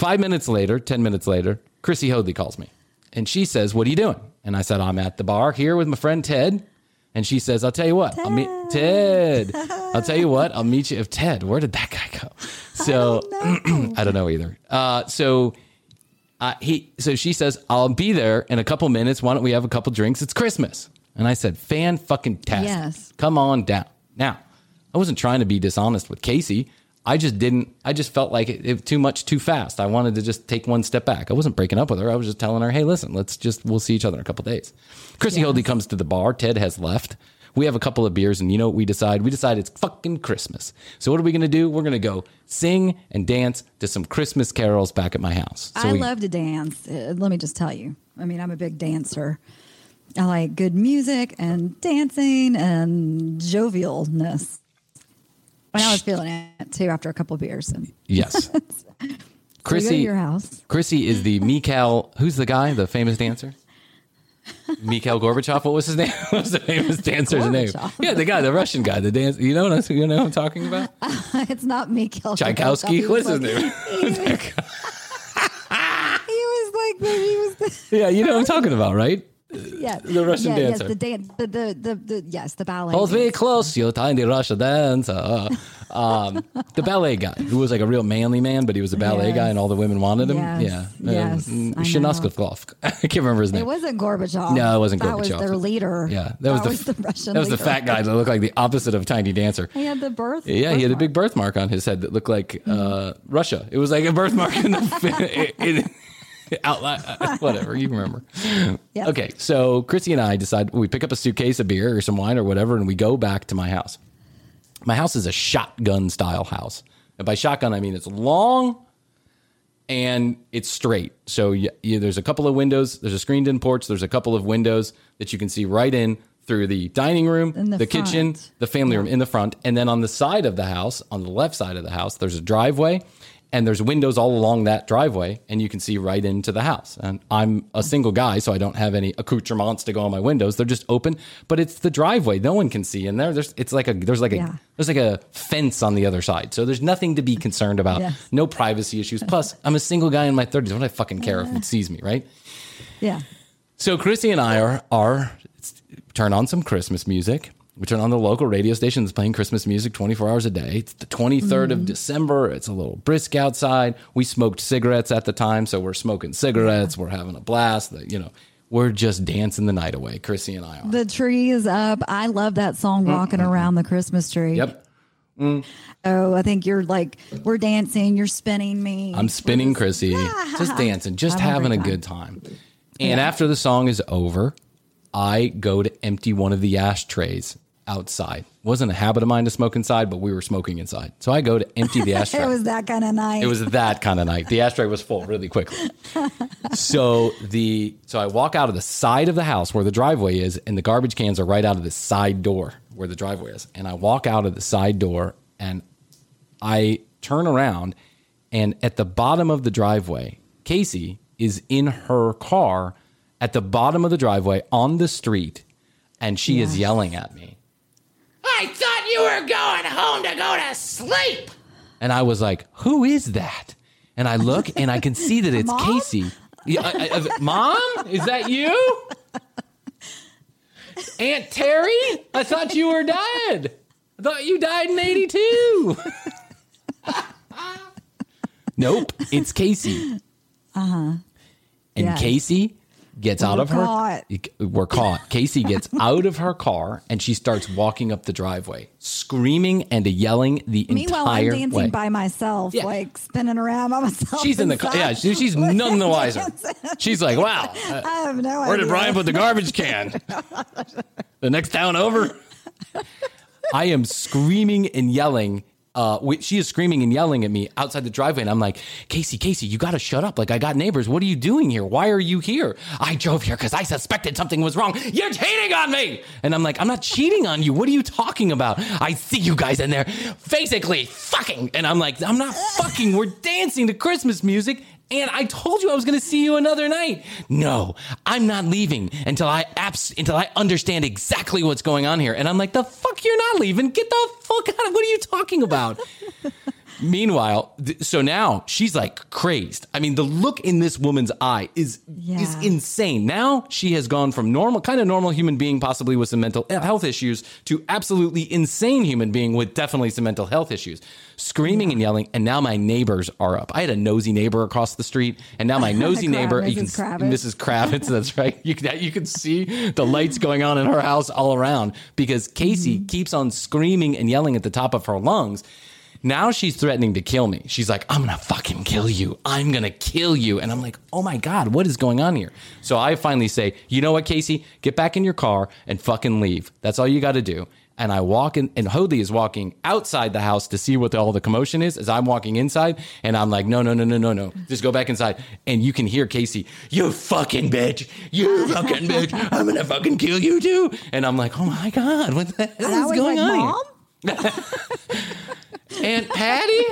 Five minutes later, 10 minutes later, Krissy Hoadley calls me and she says, What are you doing? And I said, I'm at the bar here with my friend Ted. And she says, I'll tell you what, I'll meet Ted. [LAUGHS] I'll tell you what, I'll meet you. If Ted, where did that guy go? So [CLEARS THROAT] I don't know, either. Uh, so uh, he, so she says, I'll be there in a couple minutes. Why don't we have a couple drinks? It's Christmas. And I said, fan fucking tastic. Yes. Come on down. Now, I wasn't trying to be dishonest with Casey. I just didn't, I just felt like it, it too much too fast. I wanted to just take one step back. I wasn't breaking up with her. I was just telling her, hey, listen, let's just, we'll see each other in a couple days. Krissy Hoadley comes to the bar. Ted has left. We have a couple of beers, and you know what we decide? We decide it's fucking Christmas. So what are we going to do? We're going to go sing and dance to some Christmas carols back at my house. So I we, love to dance. Uh, let me just tell you. I mean, I'm a big dancer. I like good music and dancing and jovialness. I was feeling it too after a couple of beers. And Yes. [LAUGHS] so we go Krissy, your house. Krissy is the Mikhail. Who's the guy? The famous dancer? Mikhail Gorbachev. What was his name? [LAUGHS] What was the famous dancer's name? Yeah, the guy, the Russian guy, the dance. You know what I'm, you know what I'm talking about? [LAUGHS] it's not Mikhail Tchaikovsky. Gorbachev. What's was his like- name? He was like he was the, yeah, you know what I'm talking about, right? [LAUGHS] yeah, The Russian yeah, dancer. Yes, the dance, the, the the the yes, the ballet. Hold me close, you tiny Russian dancer. [LAUGHS] Um, the ballet guy, who was like a real manly man, but he was a ballet Yes. guy, and all the women wanted him. Yes, Yeah, yes, Um, I [LAUGHS] I can't remember his name. It wasn't Gorbachev. No, it wasn't that Gorbachev. was their leader. Yeah, that, was, the, the Russian. That was the fat guy that looked like the opposite of Tiny Dancer. He had the birth. Yeah, he had a big birthmark on his head that looked like uh, Russia. It was like a birthmark in the. in- [LAUGHS] Out loud, [LAUGHS] [LAUGHS] whatever you remember. Yes. Okay, so Krissy and I decide we pick up a suitcase of beer or some wine or whatever, and we go back to my house. My house is a shotgun style house, and by shotgun I mean it's long and it's straight. So you, you, there's a couple of windows. There's a screened-in porch. There's a couple of windows that you can see right in through the dining room, the the, kitchen, the family room in the front, and then on the side of the house, on the left side of the house, there's a driveway, and there's windows all along that driveway, and you can see right into the house. And I'm a single guy, so I don't have any accoutrements to go on my windows. They're just open, but it's the driveway. No one can see in there. There's it's like a there's like a Yeah. there's like a fence on the other side, so there's nothing to be concerned about. Yes. No privacy issues. Plus, I'm a single guy in my 30s. What do I fucking care if it sees me, right? Yeah. So Krissy and I are are turn on some Christmas music. We turn on the local radio station that's playing Christmas music 24 hours a day. It's the 23rd of mm-hmm. December. It's a little brisk outside. We smoked cigarettes at the time, so we're smoking cigarettes. We're having a blast. You know, we're just dancing the night away. Krissy and I are. The tree is up. I love that song, mm-hmm. Rocking Around the Christmas Tree. Yep. Mm. Oh, I think you're like, we're dancing, you're spinning me. I'm spinning Krissy, just dancing, just Having a having a great good time. And after the song is over, I go to empty one of the ashtrays outside. Wasn't a habit of mine to smoke inside, but we were smoking inside. So I go to empty the [LAUGHS] ashtray. it was that kind of night. It was that kind of night. The ashtray was full really quickly. [LAUGHS] So the so I walk out of the side of the house where the driveway is, and the garbage cans are right out of the side door where the driveway is. And I walk out of the side door and I turn around, and at the bottom of the driveway, Casey is in her car at the bottom of the driveway on the street, and she is yelling at me. I thought you were going home to go to sleep. And I was like, "Who is that?" And I look, and I can see that [LAUGHS] it's Mom? Casey. Yeah, I- I- Mom, is that you? Aunt Terry? I thought you were dead. I thought you died in '82. [LAUGHS] nope, it's Casey. Uh huh. And. Casey gets out We're of her. caught. We're caught. Casey gets [LAUGHS] out of her car and she starts walking up the driveway, screaming and yelling the entire. Meanwhile, I'm dancing way. by myself, like spinning around by myself. She's in the car. Yeah, she, she's [LAUGHS] none the wiser. She's like, wow. [LAUGHS] uh, I have no where idea. did Bryan put the garbage can? the next town over? I am screaming and yelling. Uh, she is screaming and yelling at me outside the driveway, and I'm like, Casey, Casey, you got to shut up. Like, I got neighbors. What are you doing here? Why are you here? I drove here because I suspected something was wrong. You're cheating on me. And I'm like, I'm not cheating on you. What are you talking about? I see you guys in there basically fucking. And I'm like, I'm not fucking. We're dancing to Christmas music. And I told you I was going to see you another night. No, I'm not leaving until I abs- until I understand exactly what's going on here. And I'm like, the fuck, you're not leaving. Get the fuck out of. What are you talking about? [LAUGHS] Meanwhile, th- so now she's like crazed. I mean, the look in this woman's eye is is insane. Now she has gone from normal, kind of normal human being, possibly with some mental health issues, to absolutely insane human being with definitely some mental health issues, screaming and yelling. And now my neighbors are up. I had a nosy neighbor across the street, and now my [LAUGHS] nosy neighbor, you can Mrs. Kravitz. Mrs. Kravitz, [LAUGHS] that's right. You can you can see the lights going on in her house all around because Casey Mm-hmm. keeps on screaming and yelling at the top of her lungs. Now she's threatening to kill me. She's like, I'm gonna fucking kill you. I'm gonna kill you. And I'm like, oh my God, what is going on here? So I finally say, you know what, Casey? Get back in your car and fucking leave. That's all you gotta do. And I walk in, and Hoadley is walking outside the house to see what all the commotion is as I'm walking inside. And I'm like, no, no, no, no, no, no. Just go back inside. And you can hear Casey, you fucking bitch. You fucking bitch. I'm gonna fucking kill you too. And I'm like, oh my God, what the hell is going like, on here? [LAUGHS] Aunt Patty?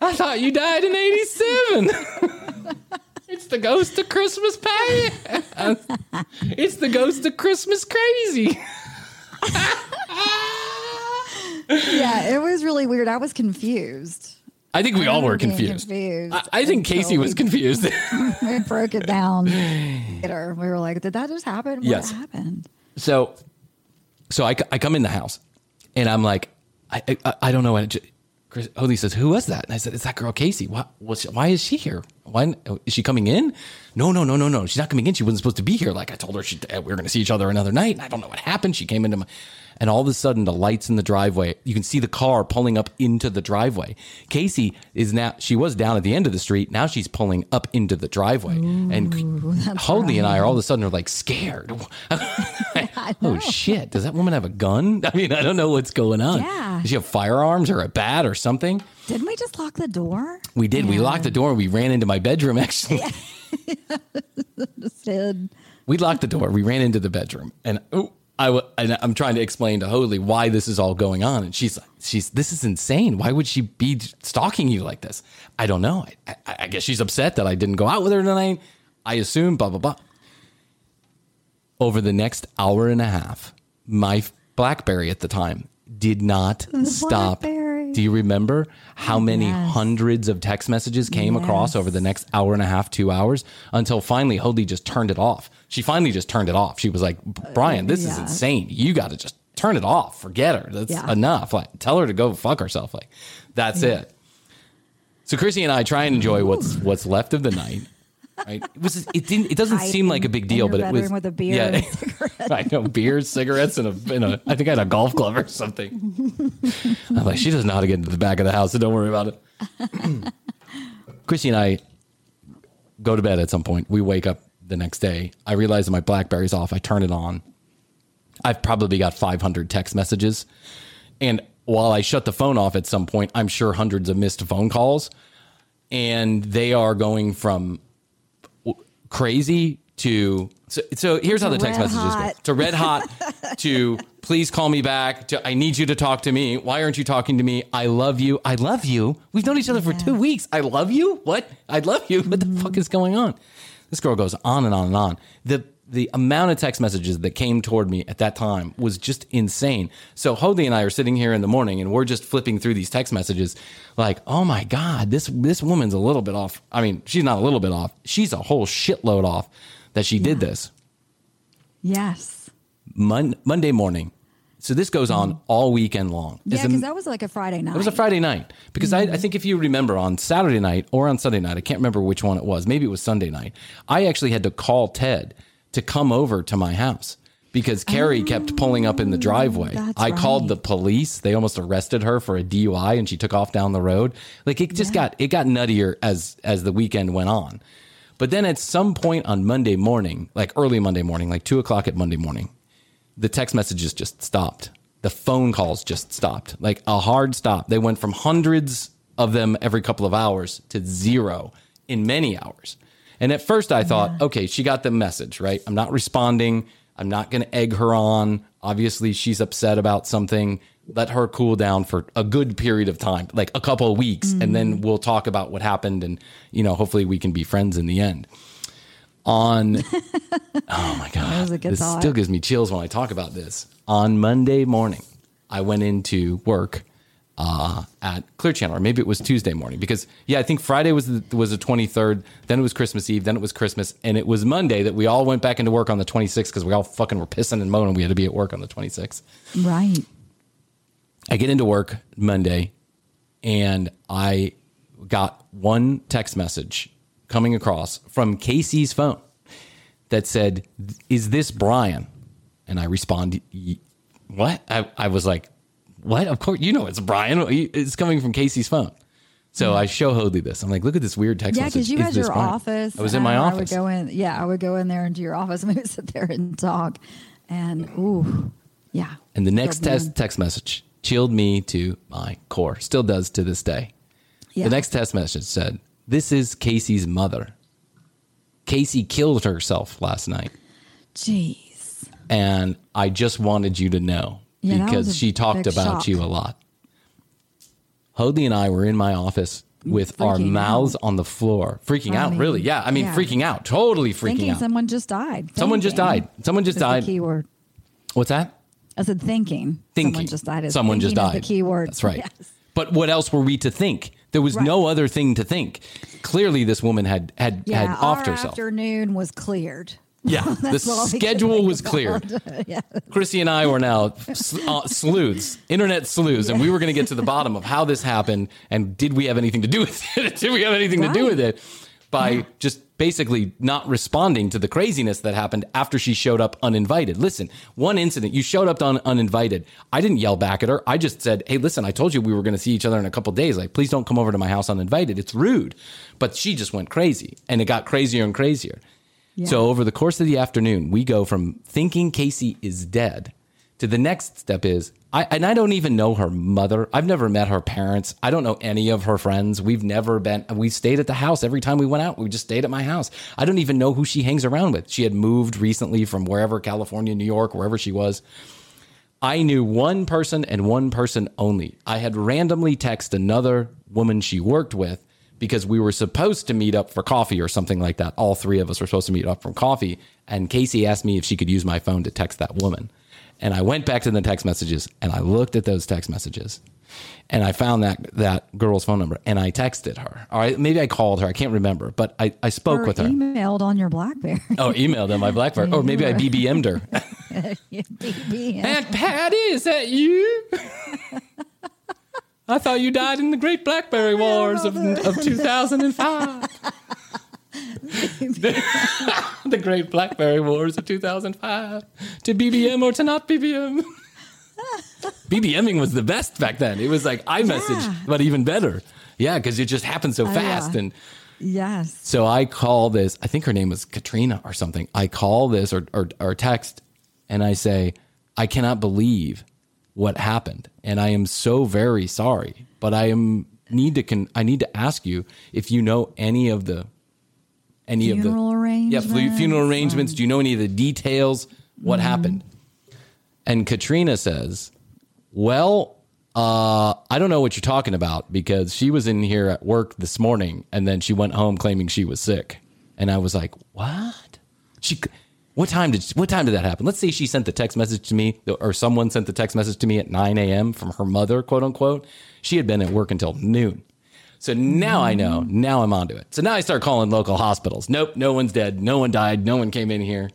I thought you died in 87. [LAUGHS] it's the ghost of Christmas Patty. [LAUGHS] it's the ghost of Christmas crazy. yeah, it was really weird. I was confused. I think we all were confused. confused I, I think Casey was confused. we broke it down. [SIGHS] later. We were like, did that just happen? What Yes. happened? so, so I, I come in the house and I'm like, I, I, I don't know. what. Krissy Hoadley says, "Who was that?" And I said, "It's that girl, Casey. Why, what's, why is she here? Why is she coming in? No, no, no, no, no. She's not coming in. She wasn't supposed to be here. Like I told her, she, we were going to see each other another night. And I don't know what happened. She came into my, And all of a sudden, the lights in the driveway, you can see the car pulling up into the driveway. Casey is now, she was down at the end of the street. Now she's pulling up into the driveway. and Hoadley and I are all of a sudden are like scared. [LAUGHS] [LAUGHS] oh, shit. Does that woman have a gun? [LAUGHS] I mean, I don't know what's going on. Yeah. Does she have firearms or a bat or something? Didn't we just lock the door? We did. We locked the door and we ran into my bedroom, actually. Did. We locked the door. We ran into the bedroom, and oh, I w- and I'm trying to explain to Hoadley why this is all going on, and she's like, "She's this is insane. Why would she be stalking you like this?" I don't know. I, I, I guess she's upset that I didn't go out with her tonight. I assume. Blah blah blah. Over the next hour and a half, my BlackBerry at the time did not The stop. BlackBerry. Do you remember how many Yes. hundreds of text messages came across over the next hour and a half, two hours, until finally Hoadley just turned it off. She finally just turned it off. She was like, Bryan, this is insane. You got to just turn it off. Forget her. That's Yeah. enough. Like, tell her to go fuck herself. Like, that's it. So Krissy and I try and enjoy what's what's left of the night. Right? It was. It didn't. It doesn't seem like a big deal, but it was. with a beer Yeah. [LAUGHS] I know beers, cigarettes, and a, and a. I think I had a golf club or something. [LAUGHS] I'm like, she doesn't know how to get into the back of the house, so don't worry about it. [CLEARS THROAT] Krissy and I go to bed at some point. We wake up the next day. I realize that my BlackBerry's off. I turn it on. I've probably got 500 text messages. And while I shut the phone off at some point, I'm sure hundreds of missed phone calls. And they are going from crazy to. So, so here's how the text messages go to red hot [LAUGHS] to please call me back to I need you to talk to me. Why aren't you talking to me? I love you. I love you. We've known each other for two weeks. I love you. What? I love you. What the fuck is going on? This girl goes on and on and on. The the amount of text messages that came toward me at that time was just insane. So Hoadley and I are sitting here in the morning and we're just flipping through these text messages like, "Oh my god, this this woman's a little bit off." I mean, she's not a little bit off. She's a whole shitload off that she did this. Yes. Mon- Monday morning. So this goes on mm-hmm. all weekend long. Yeah, because that was like a Friday night. it was a Friday night because I, I mm-hmm. think if you remember on Saturday night or on Sunday night, I can't remember which one it was. Maybe it was Sunday night. I actually had to call Ted to come over to my house because Carrie kept oh, pulling up in the driveway. I called the police. They almost arrested her for a DUI and she took off down the road. Like it just got it got nuttier as as the weekend went on. But then at some point on Monday morning, like early Monday morning, like two o'clock at Monday morning, the text messages just stopped. The phone calls just stopped. Like a hard stop. They went from hundreds of them every couple of hours to zero in many hours. And at first I thought, okay, she got the message, right? I'm not responding. I'm not going to egg her on. Obviously, she's upset about something. Let her cool down for a good period of time, like a couple of weeks, and then mm-hmm. we'll talk about what happened and, you know, hopefully we can be friends in the end. On [LAUGHS] Oh my god. That was a good this thought. still gives me chills when I talk about this. On Monday morning, I went into work uh, at Clear Channel, or maybe it was Tuesday morning, because yeah, I think Friday was the, was the twenty third, then it was Christmas Eve, then it was Christmas, and it was Monday that we all went back into work on the twenty sixth because we all fucking were pissing and moaning we had to be at work on the twenty sixth. Right. I get into work Monday and I got one text message coming across from Casey's phone that said, Is this Bryan? And I respond, What? I, I was like, What? Of course, you know it's Bryan. It's coming from Casey's phone. So I show Hoadley this. I'm like, Look at this weird text Yeah, because you had your Bryan?" office. I was in my office. I would go in. Yeah, I would go in there into your office [LAUGHS] and we would sit there and talk. And ooh, yeah. And the next test text message chilled me to my core. Still does to this day. Yeah. The next text message said, This is Casey's mother. Casey killed herself last night. Jeez. And I just wanted you to know Yeah, because she talked about shock. you a lot. Hoadley and I were in my office with our mouths out. on the floor, freaking I out, mean, really. Yeah, I mean, yeah. freaking out, totally freaking Thinking out. someone just died. Someone just died. Someone just died. key word. What's that? I said thinking. thinking. Someone just died. is- Someone just died. The key word. That's right. Yes. But what else were we to think? There was Right. no other thing to think. Clearly, this woman had had Yeah. had offed herself. afternoon was cleared. Yeah, [LAUGHS] the That's all we could schedule was cleared. [LAUGHS] yeah. Krissy and I were now uh, sleuths, internet sleuths, and we were going to get to the bottom of how this happened and did we have anything to do with it? [LAUGHS] did we have anything to do with it? By just basically not responding to the craziness that happened after she showed up uninvited. Listen, one incident, you showed up un- uninvited. I didn't yell back at her. I just said, "Hey, listen, I told you we were going to see each other in a couple days. Like, please don't come over to my house uninvited. It's rude." But she just went crazy, and it got crazier and crazier. So over the course of the afternoon, we go from thinking Casey is dead to the next step is I and I don't even know her mother. I've never met her parents. I don't know any of her friends. We've never been we stayed at the house every time we went out. We just stayed at my house. I don't even know who she hangs around with. She had moved recently from wherever California, New York, wherever she was. I knew one person and one person only. I had randomly texted another woman she worked with because we were supposed to meet up for coffee or something like that. All three of us were supposed to meet up for coffee. And Casey asked me if she could use my phone to text that woman. And I went back to the text messages and I looked at those text messages and I found that that girl's phone number and I texted her. All right, maybe I called her. I can't remember, but I, I spoke Or with her. emailed on your BlackBerry. [LAUGHS] Oh, emailed on my Blackberry. Or maybe I BBM'd her. [LAUGHS] BBM. Aunt Patty, is that you? [LAUGHS] I thought you died in the Great Blackberry Wars of, of [LAUGHS] 2005. the, [LAUGHS] the Great Blackberry Wars of 2005. To BBM or to not BBM. [LAUGHS] BBMing was the best back then. It was like iMessage, Yeah. but even better. Yeah, because it just happened so fast. yeah. And Yes. so I call this, I think her name was Katrina or something. I call this or, or, or text and I say, I cannot believe what happened. And I am so very sorry, but I am need to, con- I need to ask you if you know any of the, any of Funeral the, yeah, fu- arrangements funeral arrangements. Do you know any of the details? What Mhm. happened? And Katrina says, well, uh, I don't know what you're talking about because she was in here at work this morning and then she went home claiming she was sick. And I was like, what? She, what time did, what time did that happen? Let's say she sent the text message to me or someone sent the text message to me at 9 a.m. from her mother, quote unquote. She had been at work until noon. So now I know. Now I'm onto it. So now I start calling local hospitals. Nope, no one's dead. No one died. No one came in here.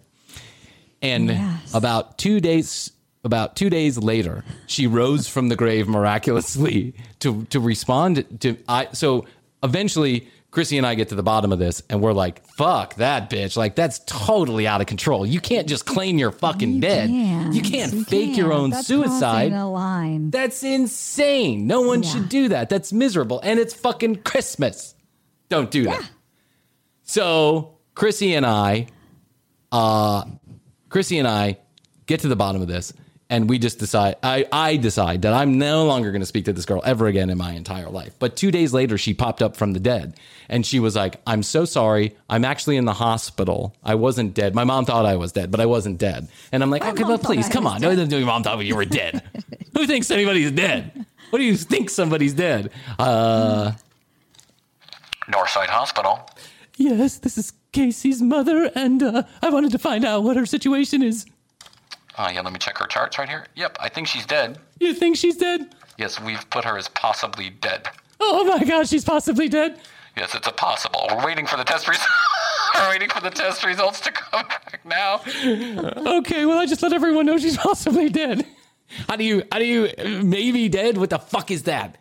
And about two days about two days later, she rose from the grave miraculously to to respond to I so eventually Krissy and I get to the bottom of this and we're like, fuck that bitch. Like that's totally out of control. You can't just claim you're fucking dead. You can't fake your can't. own That's suicide. crossing a line. That's insane. No one should do that. That's miserable. And it's fucking Christmas. Don't do that. So Krissy and I, uh, Krissy and I get to the bottom of this and we just decide I, I decide that I'm no longer going to speak to this girl ever again in my entire life. But two days later, she popped up from the dead and she was like, I'm so sorry. I'm actually in the hospital. I wasn't dead. My mom thought I was dead, but I wasn't dead. And I'm like, okay, but well, thought please, I come was on. No, no, your mom thought you were dead. Who thinks anybody's dead? What do you think somebody's dead? Uh, Northside Hospital. yes, this is Casey's mother, and uh, I wanted to find out what her situation is. Uh, yeah, let me check her charts right here. Yep, I think she's dead. You think she's dead? Yes, we've put her as possibly dead. Oh my gosh, she's possibly dead. Yes, it's a possible. We're waiting for the test results. [LAUGHS] We're waiting for the test results to come back now. Okay, well, I just let everyone know she's [LAUGHS] possibly dead. How do you, how do you, maybe dead? What the fuck is that?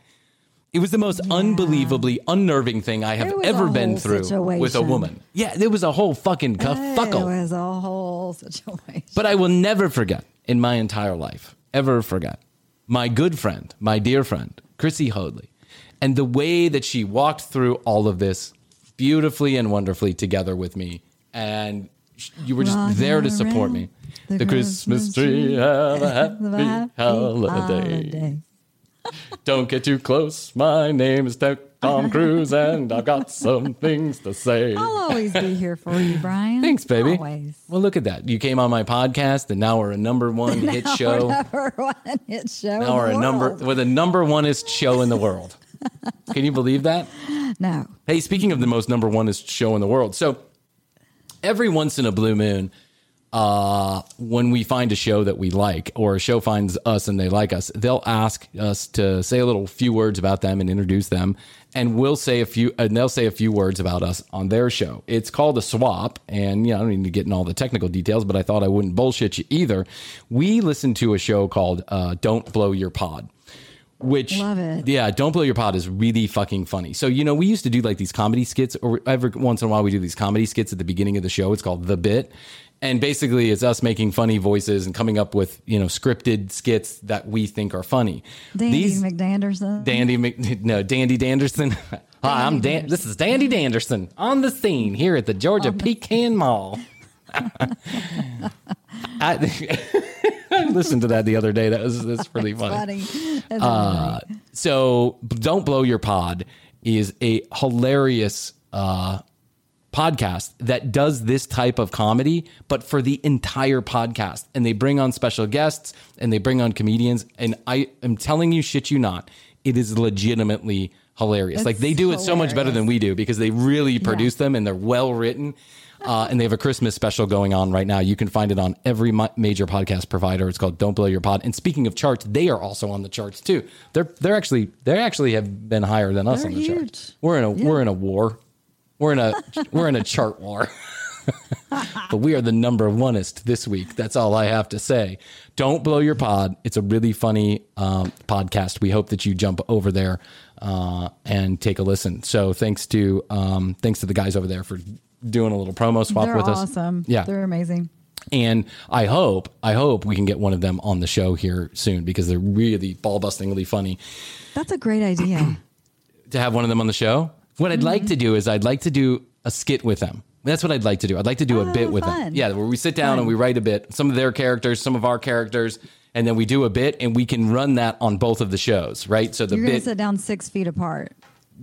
It was the most unbelievably unnerving thing I have ever been through with a woman. Yeah, there was a whole fucking fuckle. It was a whole situation. But I will never forget in my entire life, ever forget, my good friend, my dear friend, Krissy Hoadley, and the way that she walked through all of this beautifully and wonderfully together with me. And you were just Rocking there to support me. the The, Christmas Christmas tree, tree, have a [LAUGHS] have a happy happy holiday. holiday. Don't get too close. My name is Tom [LAUGHS] Cruise, and I've got some things to say. I'll always be here for you, Bryan. Thanks, baby. Always. Well, look at that. You came on my podcast, and now we're a number one [LAUGHS] hit show. [LAUGHS] number one hit show. Now we're a the number world. we're the number oneest show in the world. Can you believe that? No. Hey, speaking of the most number oneest show in the world, so every once in a blue moon, uh, when we find a show that we like, or a show finds us and they like us, they'll ask us to say a little few words about them and introduce them, and we'll say a few, and they'll say a few words about us on their show. It's called a swap, and you know, I don't need to get in all the technical details, but I thought I wouldn't bullshit you either. We listen to a show called uh, "Don't Blow Your Pod." which Love it. yeah don't blow your pod is really fucking funny so you know we used to do like these comedy skits or every once in a while we do these comedy skits at the beginning of the show it's called the bit and basically it's us making funny voices and coming up with you know scripted skits that we think are funny Dandy these McDanderson. dandy Mc, [LAUGHS] no dandy danderson [LAUGHS] hi i'm dan this is dandy danderson on the scene here at the georgia pecan mall [LAUGHS] I, I listened to that the other day that was that's pretty funny funny. That's uh, funny. so don't blow your pod is a hilarious uh, podcast that does this type of comedy but for the entire podcast and they bring on special guests and they bring on comedians and i am telling you shit you not it is legitimately hilarious like they do it so much better than we do because they really produce them and they're well written uh, and they have a Christmas special going on right now. You can find it on every ma- major podcast provider. It's called "Don't Blow Your Pod." And speaking of charts, they are also on the charts too. They're they're actually they actually have been higher than us They're on the huge. charts. We're in a we're in a war. We're in a we're in a chart war. [LAUGHS] but we are the number oneest this week. That's all I have to say. Don't blow your pod. It's a really funny um, podcast. We hope that you jump over there uh, and take a listen. So thanks to um, thanks to the guys over there for doing a little promo swap They're with us. awesome. Yeah. They're amazing. And I hope, I hope we can get one of them on the show here soon because they're really ball bustingly funny. That's a great idea. [CLEARS THROAT] To have one of them on the show, what I'd Mm-hmm. like to do is I'd like to do a skit with them. That's what I'd like to do. I'd like to do a bit with them. Oh. Yeah, where we sit down and we write a bit, some of their characters, some of our characters, and then we do a bit and we can run that on both of the shows, right? So the You're going to bit, sit down six feet apart.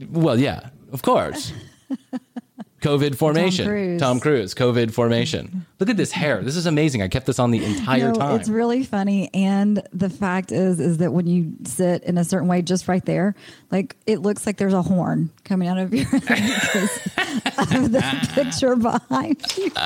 well, yeah, of course. [LAUGHS] COVID formation. Cruise. Tom Cruise, COVID formation. Look at this hair. This is amazing. I kept this on the entire no, time. it's really funny. And the fact is, is that when you sit in a certain way, just right there, like it looks like there's a horn coming out of your [LAUGHS] because of the picture behind you. [LAUGHS]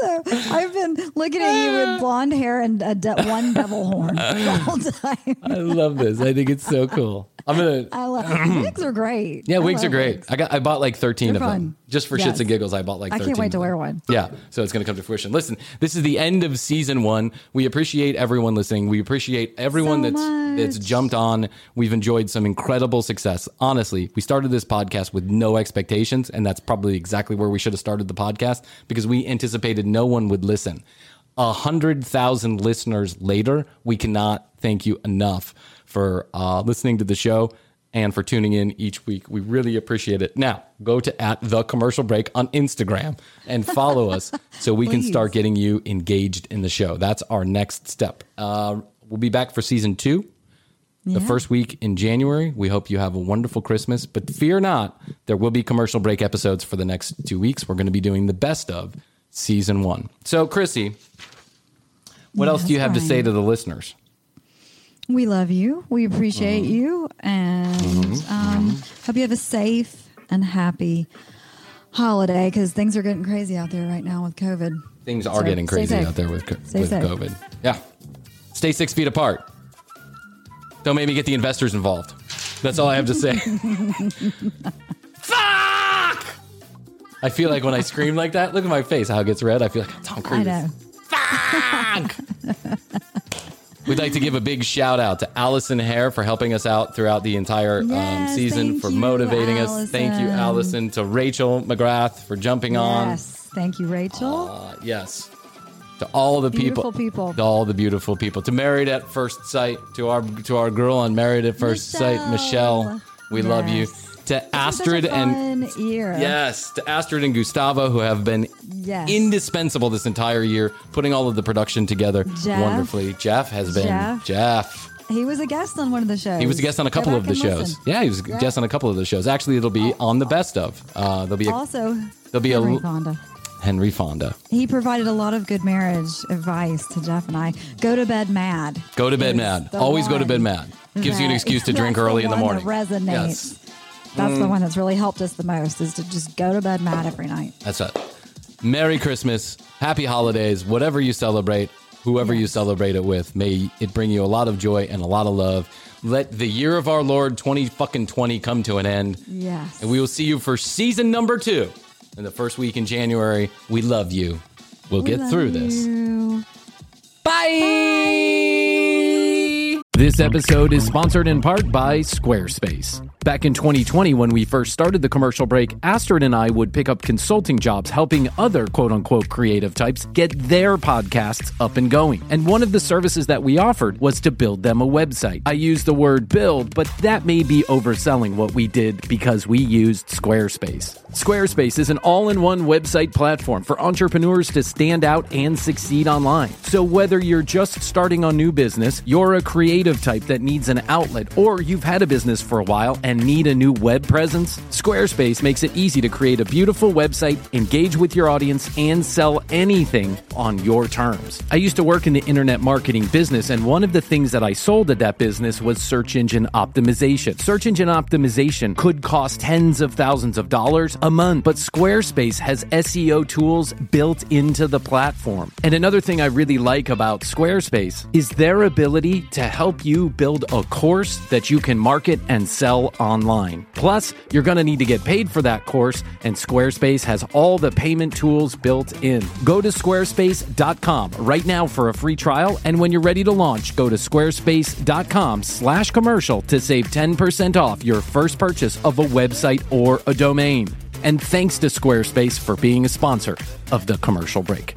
So I've been looking at you with blonde hair and a de- one devil horn the whole time. [LAUGHS] I love this. I think it's so cool. I'm gonna. [LAUGHS] I love [CLEARS THROAT] wigs are great. Yeah, I wigs are great. wigs. I got. I bought like 13 They're of fun. them just for Yes. shits and giggles. I bought like. I 13 can't wait to wear one. Yeah, so it's to come to fruition. Listen, this is the end of season one. We appreciate everyone listening. We appreciate everyone So that's that's jumped on. We've enjoyed some incredible success. Honestly, we started this podcast with no expectations, and that's probably exactly where we should have started the podcast because we anticipated no one would listen. A hundred thousand listeners later, we cannot thank you enough for uh, listening to the show and for tuning in each week. We really appreciate it. Now, go to at the commercial break on Instagram and follow us [LAUGHS] so we can start getting you engaged in the show. That's our next step. Uh, we'll be back for season two the first week in January. We hope you have a wonderful Christmas, but fear not, there will be commercial break episodes for the next two weeks. We're going to be doing the best of season one. So, Krissy, what else do you have to say to the listeners? We love you. We appreciate Mm-hmm. you, and um, hope you have a safe and happy holiday because things are getting crazy out there right now with COVID. Things are So, getting crazy out there with, Stay with safe. COVID. Yeah. Stay six feet apart. Don't make me get the investors involved. That's all I have to say. [LAUGHS] Fuck! I feel like when I scream like that, look at my face, how it gets red. I feel like I'm Tom I Cruise. know. [LAUGHS] We'd like to give a big shout out to Allison Hare for helping us out throughout the entire um, season, for you, motivating us. Thank you, Allison. Allison. To Rachel McGrath for jumping on. Yes, thank you, Rachel. Uh, yes. To all the Beautiful people, people. to all the beautiful people, to Married at First Sight, to our to our girl on Married at First Sight, Michelle. We love you. To Astrid and year. yes, to Astrid and Gustavo who have been Yes. indispensable this entire year, putting all of the production together Jeff. wonderfully. Jeff has been Jeff. Jeff. He was a guest on one of the shows. He was a guest on a couple of the shows. listen. Yeah, he was a Yeah. guest on a couple of the shows. Actually, it'll be on the best of. Uh, there'll be a, Also, there'll be Henry a Fonda. Henry Fonda. He provided a lot of good marriage advice to Jeff and I. Go to bed mad. Go to bed mad. Always go to bed mad. Gives you an excuse to drink early in the morning. resonates. Yes. That's the Mm. one that's really helped us the most is to just go to bed mad every night. That's it. Merry Christmas, Happy Holidays, whatever you celebrate, whoever you celebrate it with, may it bring you a lot of joy and a lot of love. Let the year of our Lord 20 fucking 20 come to an end. Yes. And we will see you for season number two in the first week in January. We love you. We'll We get through this. you. Bye. This episode is sponsored in part by Squarespace. Back in 2020, when we first started the commercial break, Astrid and I would pick up consulting jobs helping other quote unquote creative types get their podcasts up and going. And one of the services that we offered was to build them a website. I use the word build, but that may be overselling what we did because we used Squarespace. Squarespace is an all in one website platform for entrepreneurs to stand out and succeed online. So, whether you're just starting a new business, you're a creative type that needs an outlet, or you've had a business for a while and need a new web presence, Squarespace makes it easy to create a beautiful website, engage with your audience, and sell anything on your terms. I used to work in the internet marketing business, and one of the things that I sold at that business was search engine optimization. Search engine optimization could cost tens of thousands of dollars a month, but Squarespace has SEO tools built into the platform. And another thing I really like about Squarespace is their ability to help you build a course that you can market and sell online. Plus, you're going to need to get paid for that course, and Squarespace has all the payment tools built in. Go to squarespace.com right now for a free trial, and when you're ready to launch, go to squarespace.com slash commercial to save 10% off your first purchase of a website or a domain. And thanks to Squarespace for being a sponsor of the commercial break.